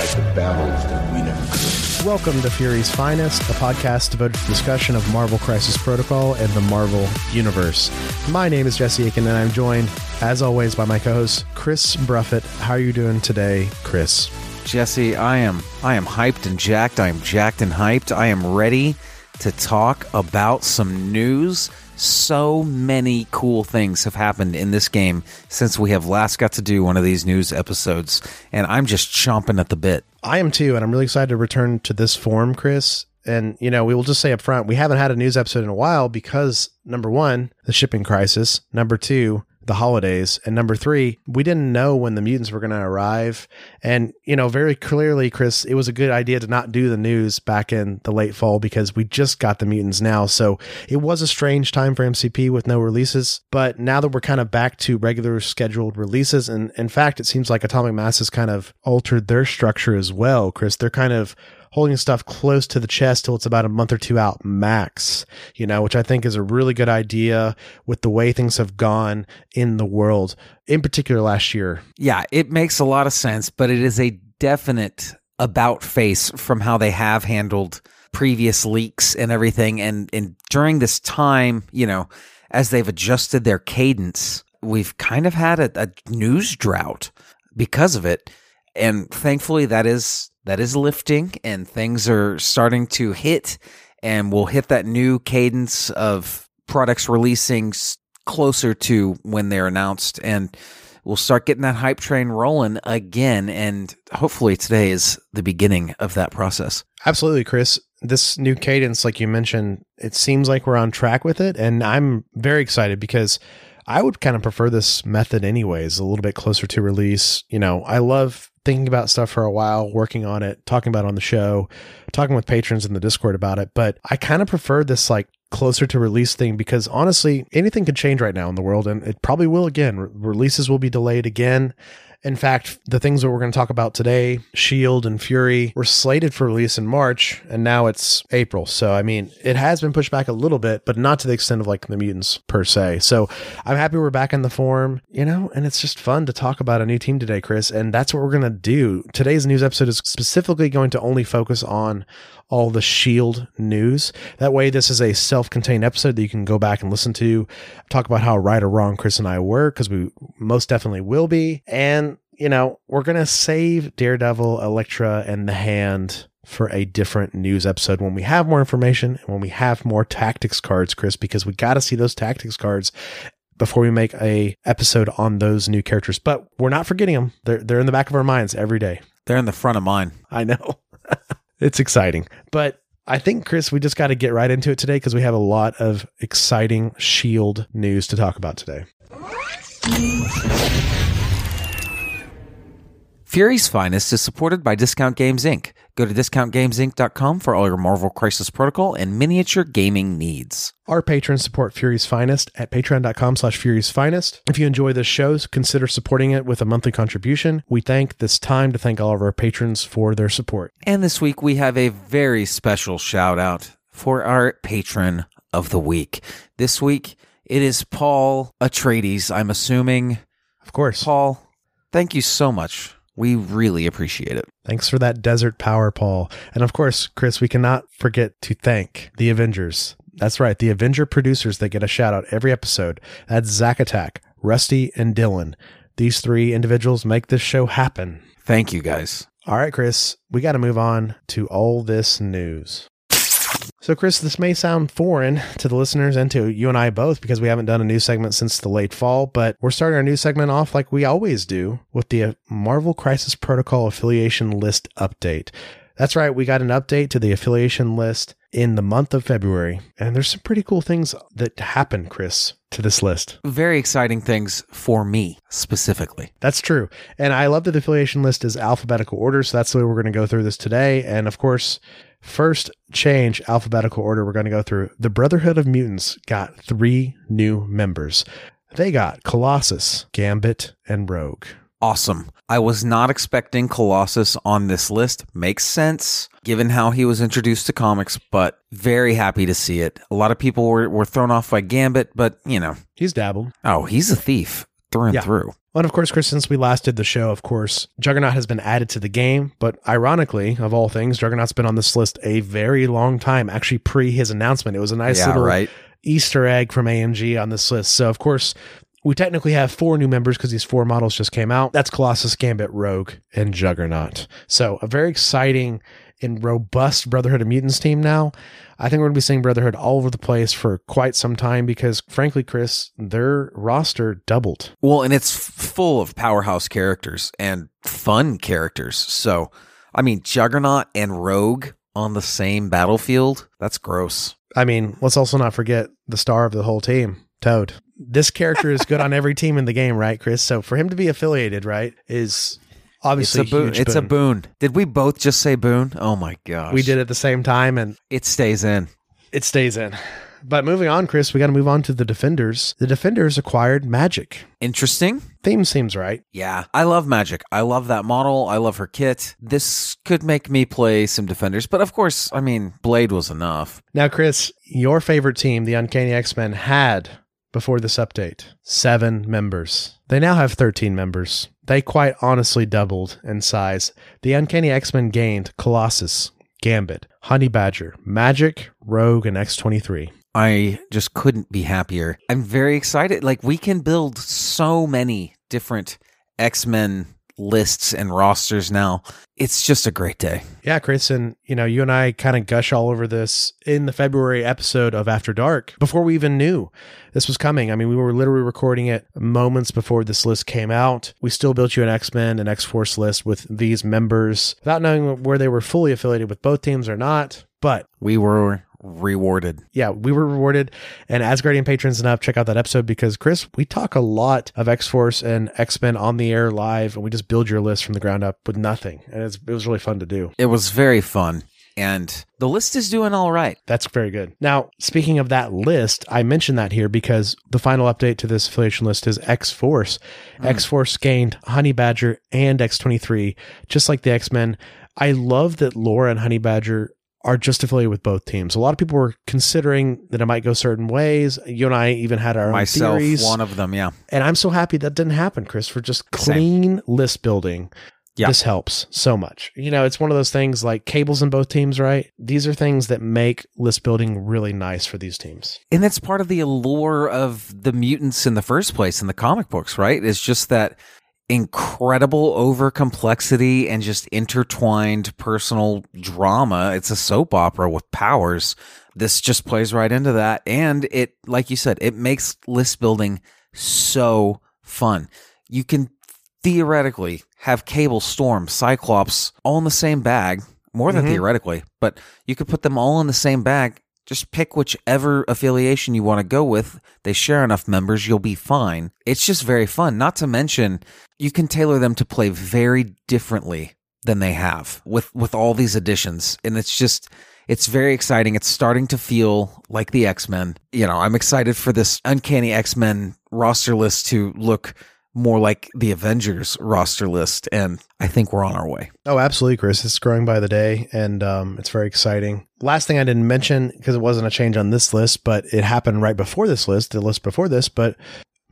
Fight the battles that we never could. Welcome to Fury's Finest, a podcast devoted to discussion of Marvel Crisis Protocol and the Marvel Universe. My name is Jesse Aiken, and I'm joined, as always, by my co-host Chris Bruffett. How are you doing today, Chris? Jesse, I am I am hyped and jacked. I am jacked and hyped. I am ready to talk about some news. So many cool things have happened in this game since we have last got to do one of these news episodes, and I'm just chomping at the bit. I am too, and I'm really excited to return to this form, Chris. And you know, we will just say up front, we haven't had a news episode in a while because number one, the shipping crisis. Number two, the holidays. And number three, we didn't know when the mutants were going to arrive. And, you know, very clearly, Chris, it was a good idea to not do the news back in the late fall because we just got the mutants now. So it was a strange time for MCP with no releases. But now that we're kind of back to regular scheduled releases, and in fact, it seems like Atomic Mass has kind of altered their structure as well, Chris. They're kind of holding stuff close to the chest till it's about a month or two out max, you know, which I think is a really good idea with the way things have gone in the world, in particular last year. Yeah, it makes a lot of sense, but it is a definite about face from how they have handled previous leaks and everything. And and during this time, you know, as they've adjusted their cadence, we've kind of had a, a news drought because of it. And thankfully that is that is lifting and things are starting to hit and we'll hit that new cadence of products releasing closer to when they're announced and we'll start getting that hype train rolling again and hopefully today is the beginning of that process Absolutely, Chris. This new cadence, like you mentioned, it seems like we're on track with it. And I'm very excited because I would kind of prefer this method, anyways, a little bit closer to release. You know, I love thinking about stuff for a while, working on it, talking about it on the show, talking with patrons in the Discord about it. But I kind of prefer this like closer to release thing because honestly, anything could change right now in the world and it probably will again. Re- releases will be delayed again. In fact, the things that we're going to talk about today, Shield and Fury, were slated for release in March, and now it's April. So, I mean, it has been pushed back a little bit, but not to the extent of like the mutants per se. So, I'm happy we're back in the form, you know, and it's just fun to talk about a new team today, Chris. And that's what we're going to do. Today's news episode is specifically going to only focus on all the Shield news. That way, this is a self contained episode that you can go back and listen to, talk about how right or wrong Chris and I were, because we most definitely will be. And, you know, we're going to save Daredevil, Elektra, and the Hand for a different news episode when we have more information and when we have more tactics cards, Chris, because we got to see those tactics cards before we make a episode on those new characters. But we're not forgetting them. They're they're in the back of our minds every day. they're in the front of mine I know. it's exciting. But I think, Chris, we just got to get right into it today because we have a lot of exciting Shield news to talk about today. Fury's Finest is supported by Discount Games Inc. Go to discountgamesinc.com for all your Marvel Crisis Protocol and miniature gaming needs. Our patrons support Fury's Finest at patreon.com slash Fury's Finest. If you enjoy this show, consider supporting it with a monthly contribution. We thank this time to thank all of our patrons for their support. And this week we have a very special shout out for our patron of the week. This week it is Paul Atreides, I'm assuming. Of course. Paul, thank you so much. We really appreciate it. Thanks for that desert power, Paul. And of course, Chris, we cannot forget to thank the Avengers. That's right, the Avenger producers that get a shout out every episode. That's Zack Attack, Rusty, and Dylan. These three individuals make this show happen. Thank you, guys. All right, Chris, we got to move on to all this news. So, Chris, this may sound foreign to the listeners and to you and I both because we haven't done a new segment since the late fall, but we're starting our new segment off like we always do with the Marvel Crisis Protocol affiliation list update. That's right, we got an update to the affiliation list in the month of February, and there's some pretty cool things that happen, Chris, to this list. Very exciting things for me specifically. That's true. And I love that the affiliation list is alphabetical order, so that's the way we're going to go through this today. And of course, First change alphabetical order we're going to go through. The Brotherhood of Mutants got three new members. They got Colossus, Gambit, and Rogue. Awesome. I was not expecting Colossus on this list. Makes sense given how he was introduced to comics, but very happy to see it. A lot of people were, were thrown off by Gambit, but you know. He's dabbled. Oh, he's a thief through and Yeah. through. And of course, Chris, since we last did the show, of course, Juggernaut has been added to the game. But ironically, of all things, Juggernaut's been on this list a very long time, actually pre his announcement. It was a nice yeah, little right. Easter egg from AMG on this list. So, of course, we technically have four new members because these four models just came out. That's Colossus, Gambit, Rogue, and Juggernaut. So, a very exciting and robust Brotherhood of Mutants team now. I think we're going to be seeing Brotherhood all over the place for quite some time because, frankly, Chris, their roster doubled. Well, and it's full of powerhouse characters and fun characters. So, I mean, Juggernaut and Rogue on the same battlefield, that's gross. I mean, let's also not forget the star of the whole team, Toad. This character is good on every team in the game, right, Chris? So for him to be affiliated, right, is It's a boon. It's a boon. Did we both just say boon? Oh my gosh. We did at the same time, and It stays in. it stays in. But moving on, Chris, we got to move on to the Defenders. The Defenders acquired Magik. Interesting. Theme seems right. Yeah, I love Magik. I love that model. I love her kit. This could make me play some Defenders, but of course, I mean, Blade was enough. Now, Chris, your favorite team, the Uncanny X Men, had before this update seven members. They now have 13 members. They quite honestly doubled in size. The Uncanny X Men gained Colossus, Gambit, Honey Badger, Magik, Rogue, and X23. I just couldn't be happier. I'm very excited. Like, we can build so many different X Men lists and rosters now. It's just a great day. Yeah, Chris, and you know, you and I kind of gush all over this in the February episode of After Dark before we even knew this was coming. I mean, we were literally recording it moments before this list came out. We still built you an X Men and X Force list with these members without knowing where they were fully affiliated with both teams or not. But We were rewarded. yeah, we were rewarded. And Asgardian patrons enough, check out that episode because Chris, we talk a lot of X Force and X Men on the air live, and we just build your list from the ground up with nothing, and it's, it was really fun to do. It was very fun. And the list is doing all right. That's very good. Now, speaking of that list, I mentioned that here because the final update to this affiliation list is X Force. Hmm. X Force gained Honey Badger and X23, just like the X Men. I love that Laura and Honey Badger are just affiliated with both teams. A lot of people were considering that it might go certain ways. You and I even had our Myself, own theories. one of them, yeah. and I'm so happy that didn't happen, Chris, for just Same. clean list building. Yeah. This helps so much. You know, it's one of those things like Cable's in both teams, right? These are things that make list building really nice for these teams. And that's part of the allure of the mutants in the first place in the comic books, right? It's just that incredible over complexity and just intertwined personal drama. It's a soap opera with powers. This just plays right into that. And it, like you said, it makes list building so fun. You can theoretically have Cable, Storm, Cyclops all in the same bag, more than Mhm. theoretically, but you could put them all in the same bag Just pick whichever affiliation you want to go with. They share enough members, you'll be fine. It's just very fun. Not to mention, you can tailor them to play very differently than they have with with all these additions, and it's just it's very exciting. It's starting to feel like the X Men. You know, I'm excited for this uncanny X Men roster list to look more like the Avengers roster list, and I think we're on our way. Oh, absolutely, Chris. It's growing by the day, and um, it's very exciting. Last thing I didn't mention because it wasn't a change on this list, but it happened right before this list, the list before this. But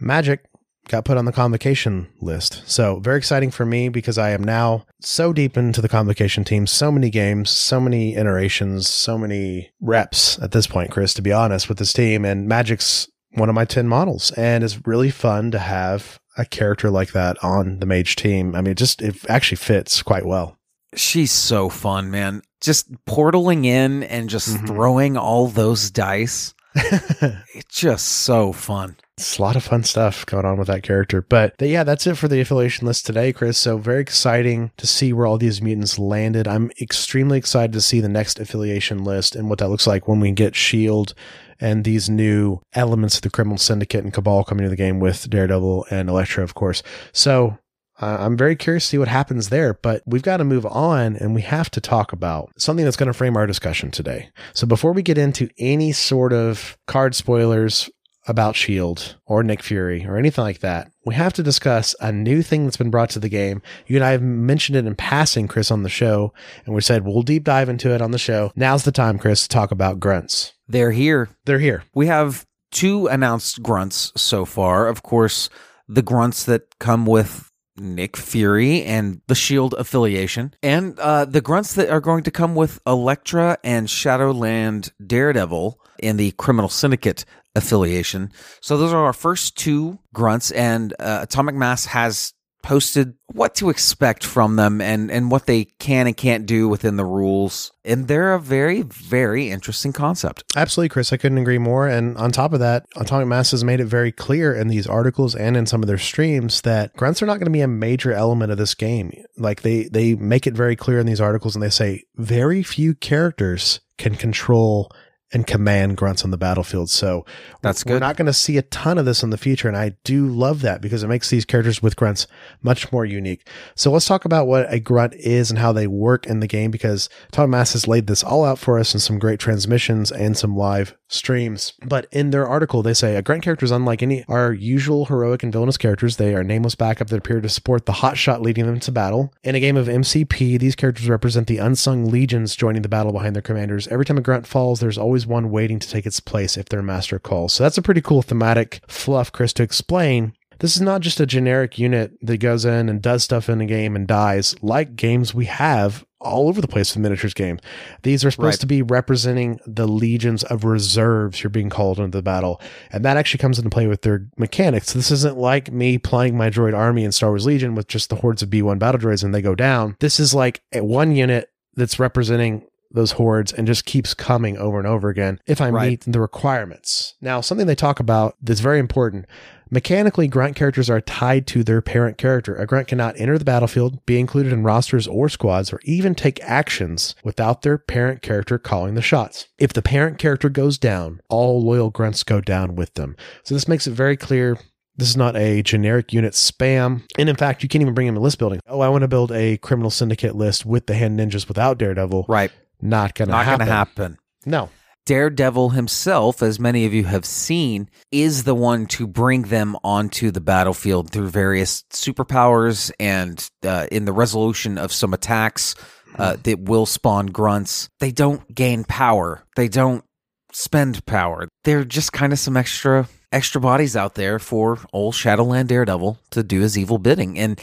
Magik got put on the convocation list. So very exciting for me because I am now so deep into the convocation team, so many games, so many iterations, so many reps at this point, Chris, to be honest, with this team. And Magik's one of my 10 models. And it's really fun to have a character like that on the mage team. I mean, it just, it actually fits quite well. She's so fun, man. Just portaling in and just mm-hmm. throwing all those dice. it's just so fun. It's a lot of fun stuff going on with that character. But yeah, that's it for the affiliation list today, Chris. So very exciting to see where all these mutants landed. I'm extremely excited to see the next affiliation list and what that looks like when we get Shield and these new elements of the criminal syndicate and cabal coming to the game with Daredevil and Elektra, of course. So uh, I'm very curious to see what happens there, but we've got to move on and we have to talk about something that's going to frame our discussion today. So before we get into any sort of card spoilers about Shield or Nick Fury or anything like that, we have to discuss a new thing that's been brought to the game. You and I have mentioned it in passing, Chris, on the show, and we said we'll deep dive into it on the show. Now's the time, Chris, to talk about grunts. They're here. They're here. We have two announced grunts so far. Of course, the grunts that come with Nick Fury and the Shield affiliation, and uh, the grunts that are going to come with Elektra and Shadowland Daredevil in the Criminal Syndicate affiliation. So those are our first two grunts, and uh, Atomic Mass has posted what to expect from them and and what they can and can't do within the rules. And they're a very very interesting concept. Absolutely chris. I couldn't agree more. And on top of that atomic mass has made it very clear in these articles and in some of their streams that grunts are not going to be a major element of this game. Like they they make it very clear in these articles and they say very few characters can control and command grunts on the battlefield. So that's good. We're not going to see a ton of this in the future. And I do love that because it makes these characters with grunts much more unique. So let's talk about what a grunt is and how they work in the game because Tom Mass has laid this all out for us in some great transmissions and some live streams. But in their article, they say a grunt character is unlike any our usual heroic and villainous characters. They are nameless backup that appear to support the hot shot leading them to battle. In a game of MCP, these characters represent the unsung legions joining the battle behind their commanders. Every time a grunt falls, there's always one waiting to take its place if their master calls. So that's a pretty cool thematic fluff, Chris, to explain this is not just a generic unit that goes in and does stuff in a game and dies, like games we have all over the place with miniatures games. These are supposed right. to be representing the legions of reserves you're being called into the battle. And that actually comes into play with their mechanics. This isn't like me playing my droid army in Star Wars Legion with just the hordes of B1 battle droids and they go down. This is like one unit that's representing those hordes and just keeps coming over and over again if I right. meet the requirements. Now, something they talk about that's very important. Mechanically, grunt characters are tied to their parent character. A grunt cannot enter the battlefield, be included in rosters or squads, or even take actions without their parent character calling the shots. If the parent character goes down, all loyal grunts go down with them. So this makes it very clear this is not a generic unit spam. And in fact, you can't even bring him in list building. Oh, I want to build a criminal syndicate list with the hand ninjas without Daredevil. Right. Not gonna Not happen. gonna happen. No. Daredevil himself, as many of you have seen, is the one to bring them onto the battlefield through various superpowers and uh, in the resolution of some attacks uh, hmm. that will spawn grunts. They don't gain power. They don't spend power. They're just kind of some extra extra bodies out there for old Shadowland Daredevil to do his evil bidding. And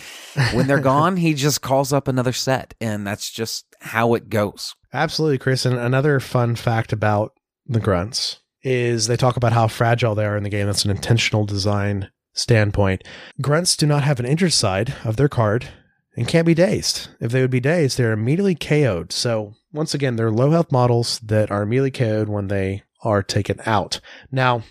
when they're gone, he just calls up another set, and that's just how it goes. Absolutely, Chris. And another fun fact about the grunts is they talk about how fragile they are in the game. That's an intentional design standpoint. Grunts do not have an injured side of their card and can't be dazed. If they would be dazed, they're immediately KO'd. So once again, they're low health models that are immediately KO'd when they are taken out. Now,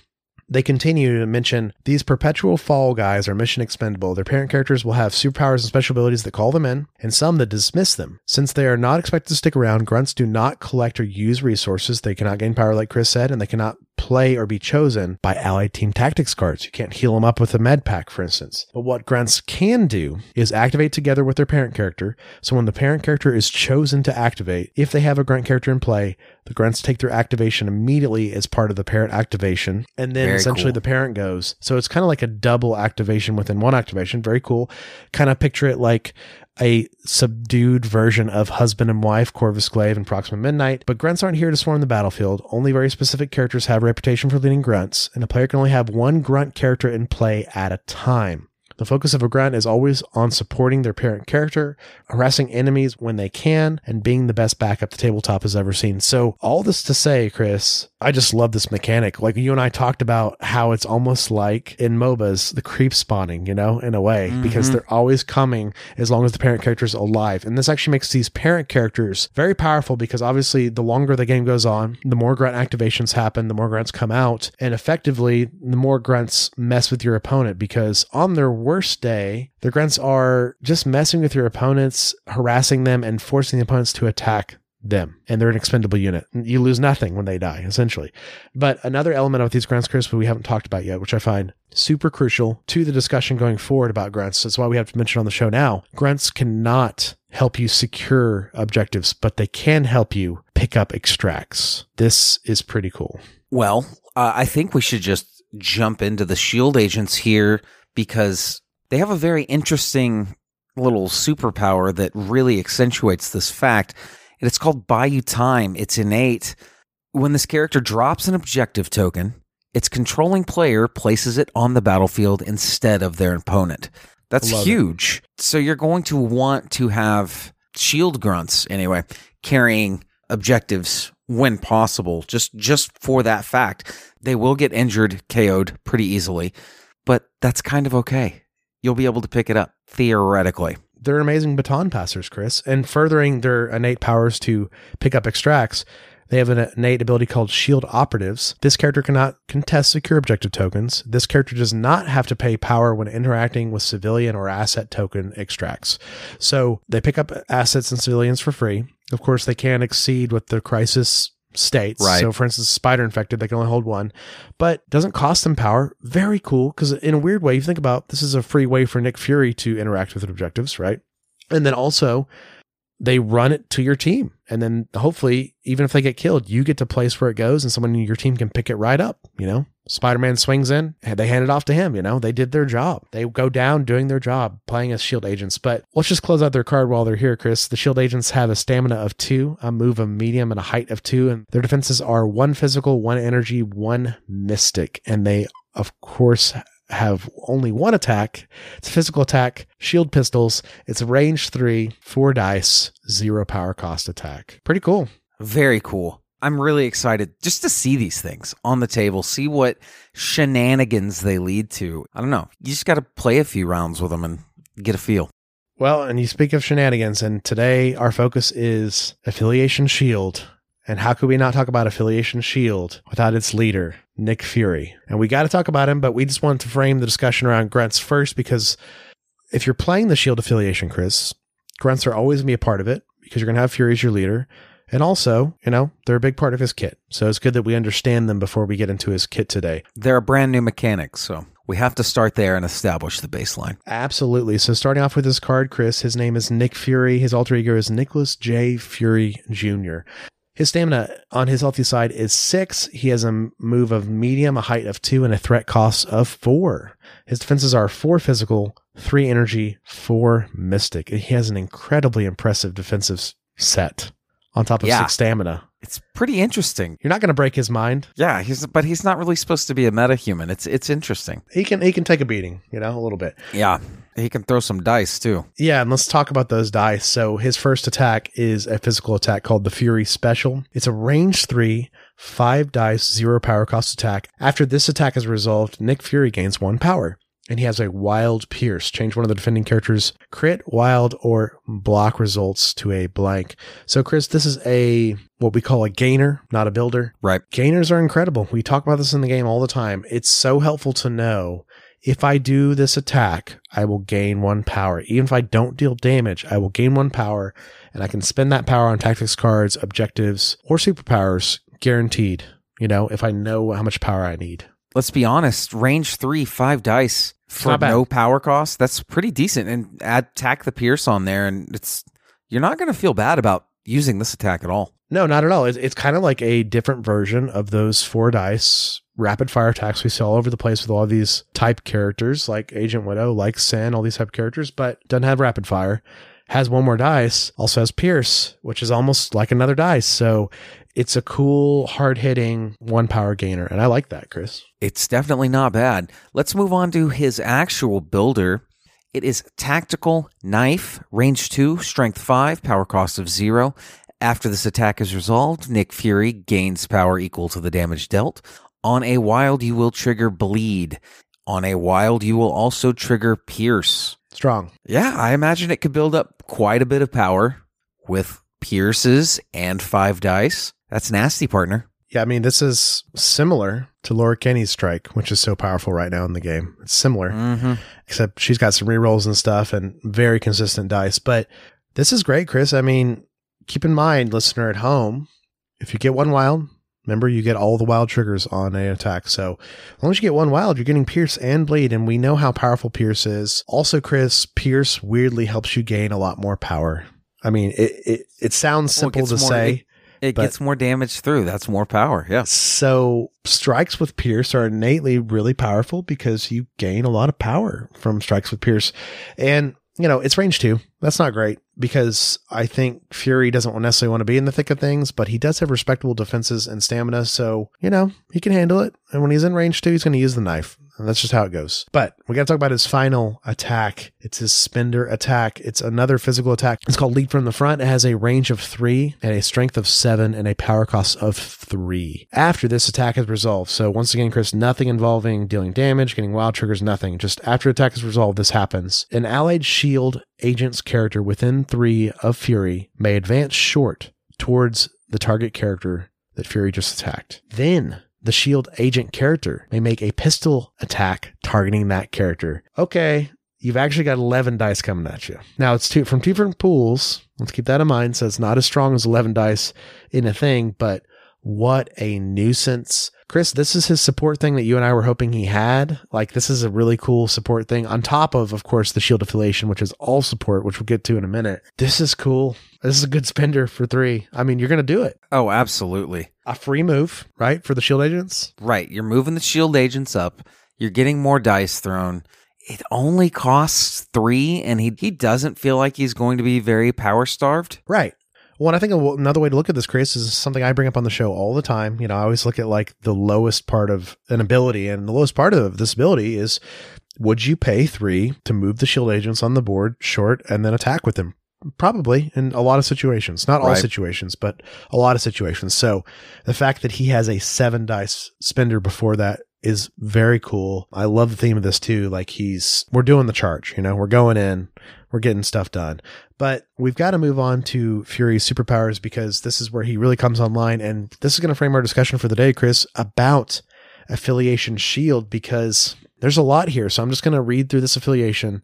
they continue to mention these perpetual fall guys are mission expendable. Their parent characters will have superpowers and special abilities that call them in, and some that dismiss them. Since they are not expected to stick around, grunts do not collect or use resources. They cannot gain power, like Chris said, and they cannot play or be chosen by allied team tactics cards. You can't heal them up with a med pack, for instance. But what grunts can do is activate together with their parent character. So when the parent character is chosen to activate, if they have a grunt character in play, the grunts take their activation immediately as part of the parent activation. And then Very essentially cool. the parent goes. So it's kind of like a double activation within one activation. Very cool. Kind of picture it like a subdued version of husband and wife, Corvus Glaive and Proxima Midnight. But grunts aren't here to swarm the battlefield. Only very specific characters have a reputation for leading grunts, and a player can only have one grunt character in play at a time. The focus of a grunt is always on supporting their parent character, harassing enemies when they can, and being the best backup the tabletop has ever seen. So, all this to say, Chris, I just love this mechanic. Like you and I talked about how it's almost like in MOBAs, the creep spawning, you know, in a way, mm-hmm. because they're always coming as long as the parent character is alive. And this actually makes these parent characters very powerful because obviously the longer the game goes on, the more grunt activations happen, the more grunts come out, and effectively, the more grunts mess with your opponent because on their worst day, the grunts are just messing with your opponents, harassing them, and forcing the opponents to attack them. And they're an expendable unit. You lose nothing when they die, essentially. But another element of these grunts, Chris, we haven't talked about yet, which I find super crucial to the discussion going forward about grunts. That's why we have to mention on the show now. Grunts cannot help you secure objectives, but they can help you pick up extracts. This is pretty cool. Well, uh, I think we should just jump into the shield agents here because they have a very interesting little superpower that really accentuates this fact. And it's called Buy You Time. It's innate. When this character drops an objective token, its controlling player places it on the battlefield instead of their opponent. That's Love it. huge. So you're going to want to have shield grunts anyway, carrying objectives when possible, just just for that fact. They will get injured, KO'd pretty easily, but that's kind of okay. You'll be able to pick it up theoretically. they're amazing baton passers, Chris. And furthering their innate powers to pick up extracts, they have an innate ability called Shield Operatives. This character cannot contest secure objective tokens. This character does not have to pay power when interacting with civilian or asset token extracts. So they pick up assets and civilians for free. Of course, they can exceed what the crisis states. Right. So, for instance, spider infected, they can only hold one, but doesn't cost them power. Very cool. Because in a weird way, you think about this is a free way for Nick Fury to interact with objectives, right? And then also, they run it to your team. And then hopefully, even if they get killed, you get to place where it goes and someone in your team can pick it right up. You know, Spider Man swings in, and they hand it off to him. You know, they did their job. They go down doing their job, playing as shield agents. But let's just close out their card while they're here, Chris. The shield agents have a stamina of two, a move of medium, and a height of two. And their defenses are one physical, one energy, one mystic. And they, of course, have only one attack. It's a physical attack, shield pistols. It's range three, four dice, zero power cost attack. Pretty cool. Very cool. I'm really excited just to see these things on the table, see what shenanigans they lead to. I don't know. You just got to play a few rounds with them and get a feel. Well, and you speak of shenanigans, and today our focus is Affiliation Shield. And how could we not talk about Affiliation Shield without its leader, Nick Fury? And we got to talk about him, but we just wanted to frame the discussion around grunts first because if you're playing the Shield affiliation, Chris, grunts are always going to be a part of it because you're going to have Fury as your leader. And also, you know, they're a big part of his kit. So it's good that we understand them before we get into his kit today. They're a brand new mechanic, so we have to start there and establish the baseline. Absolutely. So starting off with his card, Chris, his name is Nick Fury. His alter ego is Nicholas J. Fury Jr. His stamina on his healthy side is six. He has a move of medium, a height of two, and a threat cost of four. His defenses are four physical, three energy, four mystic. He has an incredibly impressive defensive set on top of Yeah. six stamina. It's pretty interesting. You're not going to break his mind. Yeah, he's but he's not really supposed to be a metahuman. It's it's interesting. He can he can take a beating, you know, a little bit. Yeah, he can throw some dice too. Yeah, and let's talk about those dice. So his first attack is a physical attack called the Fury Special. It's a range three, five dice, zero power cost attack. After this attack is resolved, Nick Fury gains one power. and he has a wild pierce. Change one of the defending characters crit, wild, or block results to a blank. So, Chris, this is a what we call a gainer, not a builder. Right. Gainers are incredible. We talk about this in the game all the time. It's so helpful to know if I do this attack, I will gain one power. Even if I don't deal damage, I will gain one power, and I can spend that power on tactics cards, objectives, or superpowers guaranteed. You know, if I know how much power I need. Let's be honest, range three, five dice for no power cost. That's pretty decent. And add tack the Pierce on there, and it's you're not going to feel bad about using this attack at all. No, not at all. It's, it's kind of like a different version of those four dice rapid fire attacks we see all over the place with all these type characters like Agent Widow, like Sen, all these type characters, but doesn't have rapid fire. Has one more dice, also has Pierce, which is almost like another dice. So it's a cool, hard hitting one power gainer. And I like that, Chris. It's definitely not bad. Let's move on to his actual builder. It is tactical knife, range 2, strength 5, power cost of 0. After this attack is resolved, Nick Fury gains power equal to the damage dealt. On a wild, you will trigger bleed. On a wild, you will also trigger pierce. Strong. Yeah, I imagine it could build up quite a bit of power with pierces and five dice. That's nasty, partner. Yeah, I mean, this is similar to Laura Kinney's strike, which is so powerful right now in the game. It's similar, Mm-hmm. except she's got some rerolls and stuff and very consistent dice. But this is great, Chris. I mean, keep in mind, listener at home, if you get one wild, remember you get all the wild triggers on an attack. So as long as you get one wild, you're getting Pierce and Bleed, and we know how powerful Pierce is. Also, Chris, Pierce weirdly helps you gain a lot more power. I mean, it it, it sounds Well, it simple to more- say. It But- gets more damage through. That's more power. Yeah. So strikes with Pierce are innately really powerful because you gain a lot of power from strikes with Pierce. And, you know, it's range two. That's not great because I think Fury doesn't necessarily want to be in the thick of things, but he does have respectable defenses and stamina. So, you know, he can handle it. And when he's in range two, he's going to use the knife. And that's just how it goes. But we got to talk about his final attack. It's his spender attack. It's another physical attack. It's called Lead from the Front. It has a range of three and a strength of seven and a power cost of three. After this attack is resolved. So once again, Chris, nothing involving dealing damage, getting wild triggers, nothing. Just after attack is resolved, this happens. An allied shield agent's character within three of Fury may advance short towards the target character that Fury just attacked. Then the shield agent character may make a pistol attack targeting that character. Okay, you've actually got 11 dice coming at you. Now it's two from two different pools. Let's keep that in mind. So it's not as strong as 11 dice in a thing, but what a nuisance. Chris, this is his support thing that you and I were hoping he had. Like, this is a really cool support thing on top of, of course, the shield affiliation, which is all support, which we'll get to in a minute. This is cool. This is a good spender for three. I mean, you're going to do it. Oh, absolutely. A free move, right? For the shield agents. Right. You're moving the shield agents up. You're getting more dice thrown. It only costs three, and he he doesn't feel like he's going to be very power starved. Right. Well, and I think another way to look at this, Chris, is something I bring up on the show all the time. You know, I always look at like the lowest part of an ability, and the lowest part of this ability is would you pay three to move the shield agents on the board short and then attack with them? Probably in a lot of situations, not all Right. situations, but a lot of situations. So the fact that he has a seven dice spender before that is very cool. I love the theme of this too. Like he's, we're doing the charge, you know, we're going in, we're getting stuff done. But we've got to move on to Fury's superpowers because this is where he really comes online. And this is going to frame our discussion for the day, Chris, about affiliation shield because there's a lot here. So I'm just going to read through this affiliation.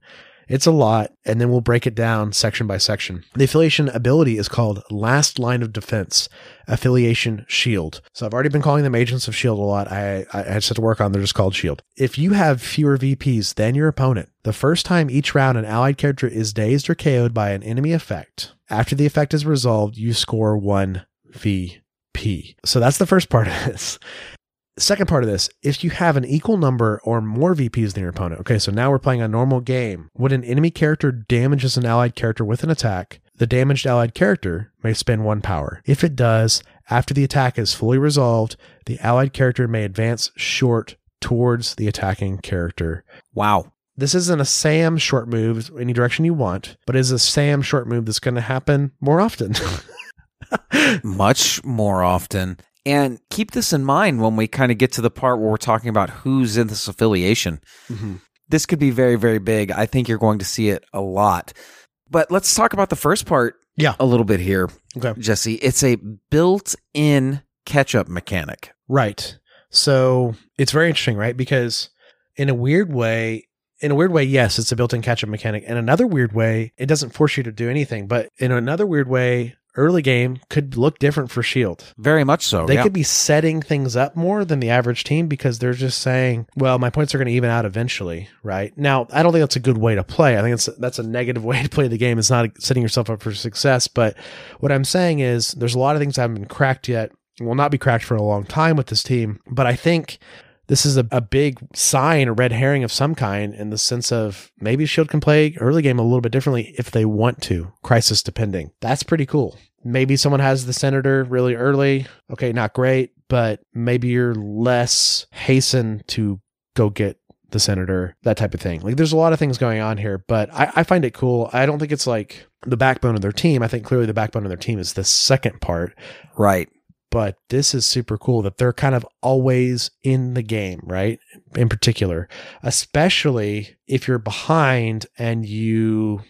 It's a lot, and then we'll break it down section by section. The affiliation ability is called Last Line of Defense, Affiliation Shield. So I've already been calling them Agents of Shield a lot. I, I just have to work on. They're just called Shield. If you have fewer VPs than your opponent, the first time each round an allied character is dazed or KO'd by an enemy effect, after the effect is resolved, you score one VP. So that's the first part of this. Second part of this, if you have an equal number or more VPs than your opponent, okay, so now we're playing a normal game. When an enemy character damages an allied character with an attack, the damaged allied character may spend one power. If it does, after the attack is fully resolved, the allied character may advance short towards the attacking character. Wow. This isn't a Sam short move any direction you want, but is a Sam short move that's going to happen more often. Much more often. And keep this in mind when we kind of get to the part where we're talking about who's in this affiliation. Mm-hmm. this could be very, very big. I think you're going to see it a lot. But let's talk about the first part Yeah. a little bit here, Okay. Jesse. It's a built in catch up mechanic. Right. So it's very interesting, right? Because in a weird way, in a weird way, yes, it's a built-in catch-up mechanic. In another weird way, it doesn't force you to do anything. But in another weird way, early game could look different for Shield. Very much so. They yeah. could be setting things up more than the average team because they're just saying, "Well, my points are going to even out eventually." Right now, I don't think that's a good way to play. I think it's that's a negative way to play the game. It's not setting yourself up for success. But what I'm saying is, there's a lot of things that haven't been cracked yet. Will not be cracked for a long time with this team. But I think this is a, a big sign, a red herring of some kind, in the sense of maybe Shield can play early game a little bit differently if they want to, crisis depending. That's pretty cool. Maybe someone has the senator really early. Okay, not great, but maybe you're less hasten to go get the senator, that type of thing. Like there's a lot of things going on here, but I, I find it cool. I don't think it's like the backbone of their team. I think clearly the backbone of their team is the second part right. but this is super cool that they're kind of always in the game, right? In particular, especially if you're behind and you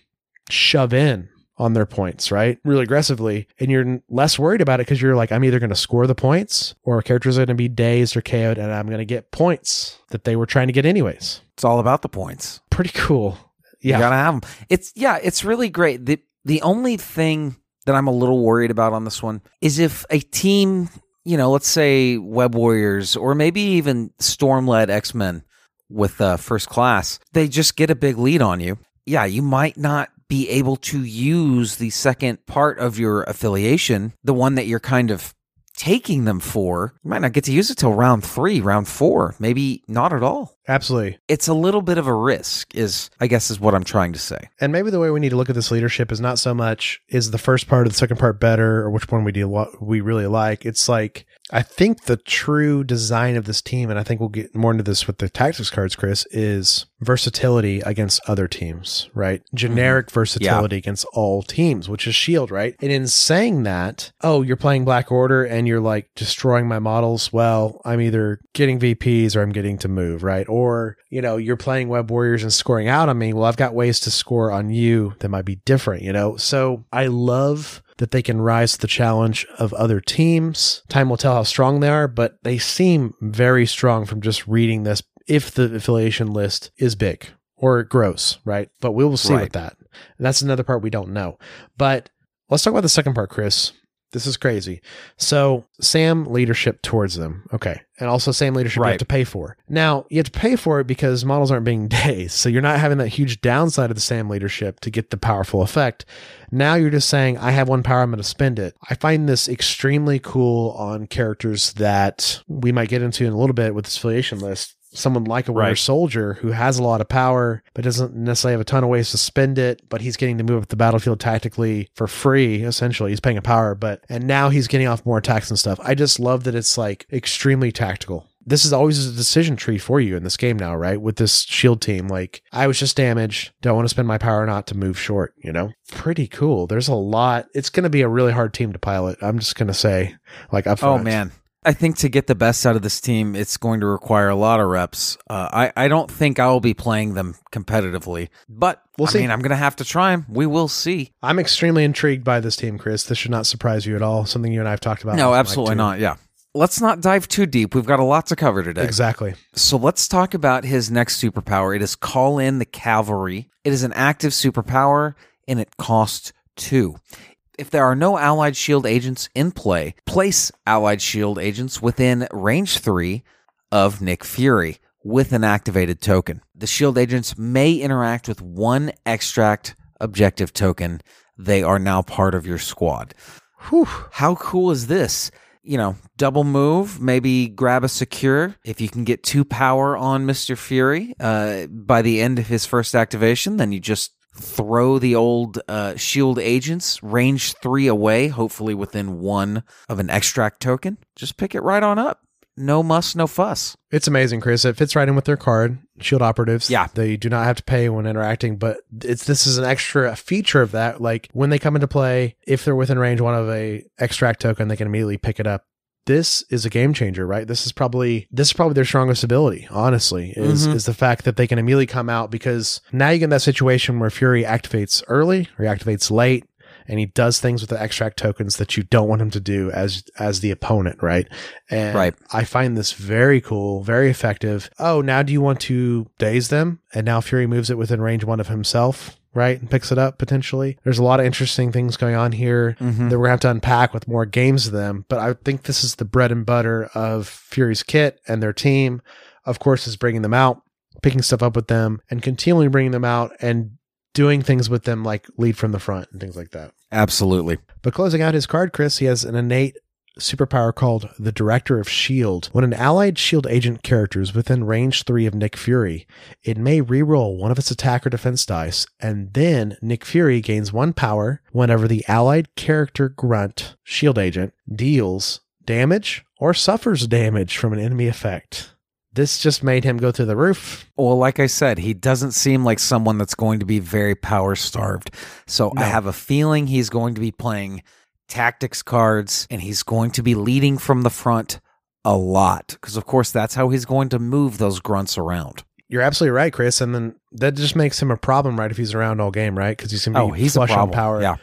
shove in on their points, right? Really aggressively, and you're less worried about it because you're like, I'm either going to score the points or characters are going to be dazed or KO'd, and I'm going to get points that they were trying to get anyways. It's all about the points. Pretty cool. You gotta have them. It's yeah, it's really great. the The only thing that I'm a little worried about on this one is if a team, you know, let's say Web Warriors or maybe even Storm led X Men with uh, First Class, they just get a big lead on you. Yeah, you might not be able to use the second part of your affiliation, the one that you're kind of taking them for. You might not get to use it till round three, round four, maybe not at all. Absolutely. It's a little bit of a risk, is I guess is what I'm trying to say. And maybe the way we need to look at this leadership is not so much is the first part or the second part better or which one we do what we really like. It's like I think the true design of this team, and I think we'll get more into this with the tactics cards, Chris, is versatility against other teams, right? Mm-hmm. Generic versatility against all teams, which is Shield, right? And in saying that, oh, you're playing Black Order and you're like destroying my models. Well, I'm either getting VPs or I'm getting to move, right? Or, you know, you're playing Web Warriors and scoring out on me. Well, I've got ways to score on you that might be different, you know? So I love that they can rise to the challenge of other teams. Time will tell how strong they are, but they seem very strong from just reading this if the affiliation list is big or gross, right? But we will see Right. with that. And that's another part we don't know. But let's talk about the second part, Chris. This is crazy. So, Sam leadership towards them. Okay. And also, same leadership you have to pay for. Now, you have to pay for it because models aren't being dazed. So, you're not having that huge downside of the Sam leadership to get the powerful effect. Now, you're just saying, I have one power, I'm going to spend it. I find this extremely cool on characters that we might get into in a little bit with this affiliation list. Someone like a Winter Right. Soldier who has a lot of power, but doesn't necessarily have a ton of ways to spend it, but he's getting to move up the battlefield tactically for free, essentially. He's paying a power, but, and now he's getting off more attacks and stuff. I just love that it's like extremely tactical. This is always a decision tree for you in this game now, right? With this shield team. Like, I was just damaged. Do I want to spend my power or not to move short, you know? Pretty cool. There's a lot. It's going to be a really hard team to pilot. I'm just going to say, like, up Oh man. I think to get the best out of this team, it's going to require a lot of reps. Uh, I I don't think I will be playing them competitively, but We'll I see. mean, I'm going to have to try them. We will see. I'm extremely intrigued by this team, Chris. This should not surprise you at all. Something you and I have talked about. No, absolutely not. Yeah. Let's not dive too deep. We've got a lot to cover today. Exactly. So let's talk about his next superpower. It is call in the cavalry. It is an active superpower and it costs two. If there are no allied shield agents in play, place allied shield agents within range three of Nick Fury with an activated token. The shield agents may interact with one extract objective token. They are now part of your squad. Whew. How cool is this? You know, double move, maybe grab a secure. If you can get two power on Mr. Fury uh, by the end of his first activation, then you just throw the old uh, shield agents range three away, hopefully within one of an extract token. Just pick it right on up. No muss, no fuss. It's amazing, Chris. It fits right in with their card, Shield Operatives. Yeah. They do not have to pay when interacting, but it's this is an extra feature of that. Like when they come into play, if they're within range one of a extract token, they can immediately pick it up this is a game changer, right? This is probably this is probably their strongest ability, honestly, is Mhm. is the fact that they can immediately come out because now you get in that situation where Fury activates early reactivates late and he does things with the extract tokens that you don't want him to do as as the opponent, right? And Right. I find this very cool, very effective. Oh, now do you want to daze them? And now Fury moves it within range one of himself, right? And picks it up potentially. There's a lot of interesting things going on here Mhm. that we're gonna have to unpack with more games of them. But I think this is the bread and butter of Fury's kit and their team. Of course, is bringing them out, picking stuff up with them, and continually bringing them out and doing things with them like lead from the front and things like that. Absolutely. But closing out his card, Chris, he has an innate superpower called the Director of S.H.I.E.L.D. When an allied S.H.I.E.L.D. agent character is within range 3 of Nick Fury, it may reroll one of its attack or defense dice, and then Nick Fury gains one power whenever the allied character grunt, S.H.I.E.L.D. agent, deals damage or suffers damage from an enemy effect. This just made him go through the roof. Well, like I said, he doesn't seem like someone that's going to be very power starved. So I have a feeling he's going to be playing tactics cards and he's going to be leading from the front a lot. Because, of course, that's how he's going to move those grunts around. You're absolutely right, Chris. And then that just makes him a problem, right? If he's around all game, right? Because he's going to oh, be Oh, he's a flush on power. Yeah.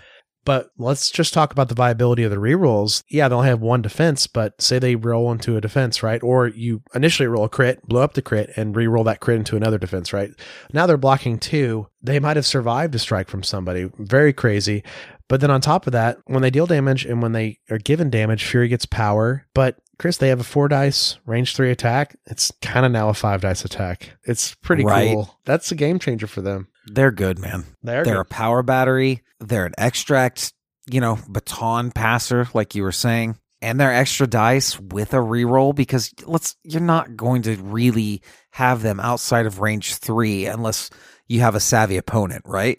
But let's just talk about the viability of the rerolls. Yeah, they only have one defense, but say they roll into a defense, right? Or you initially roll a crit, blow up the crit, and re-roll that crit into another defense, right? Now they're blocking two. They might have survived a strike from somebody. Very crazy. But then on top of that, when they deal damage and when they are given damage, Fury gets power. But Chris, they have a four dice range three attack. It's kind of now a five dice attack. It's pretty Right. cool. That's a game changer for them. They're good, man. They're, They're good. a power battery. They're an extract, you know, baton passer, like you were saying. And they're extra dice with a reroll because let's you're not going to really have them outside of range three unless you have a savvy opponent, right?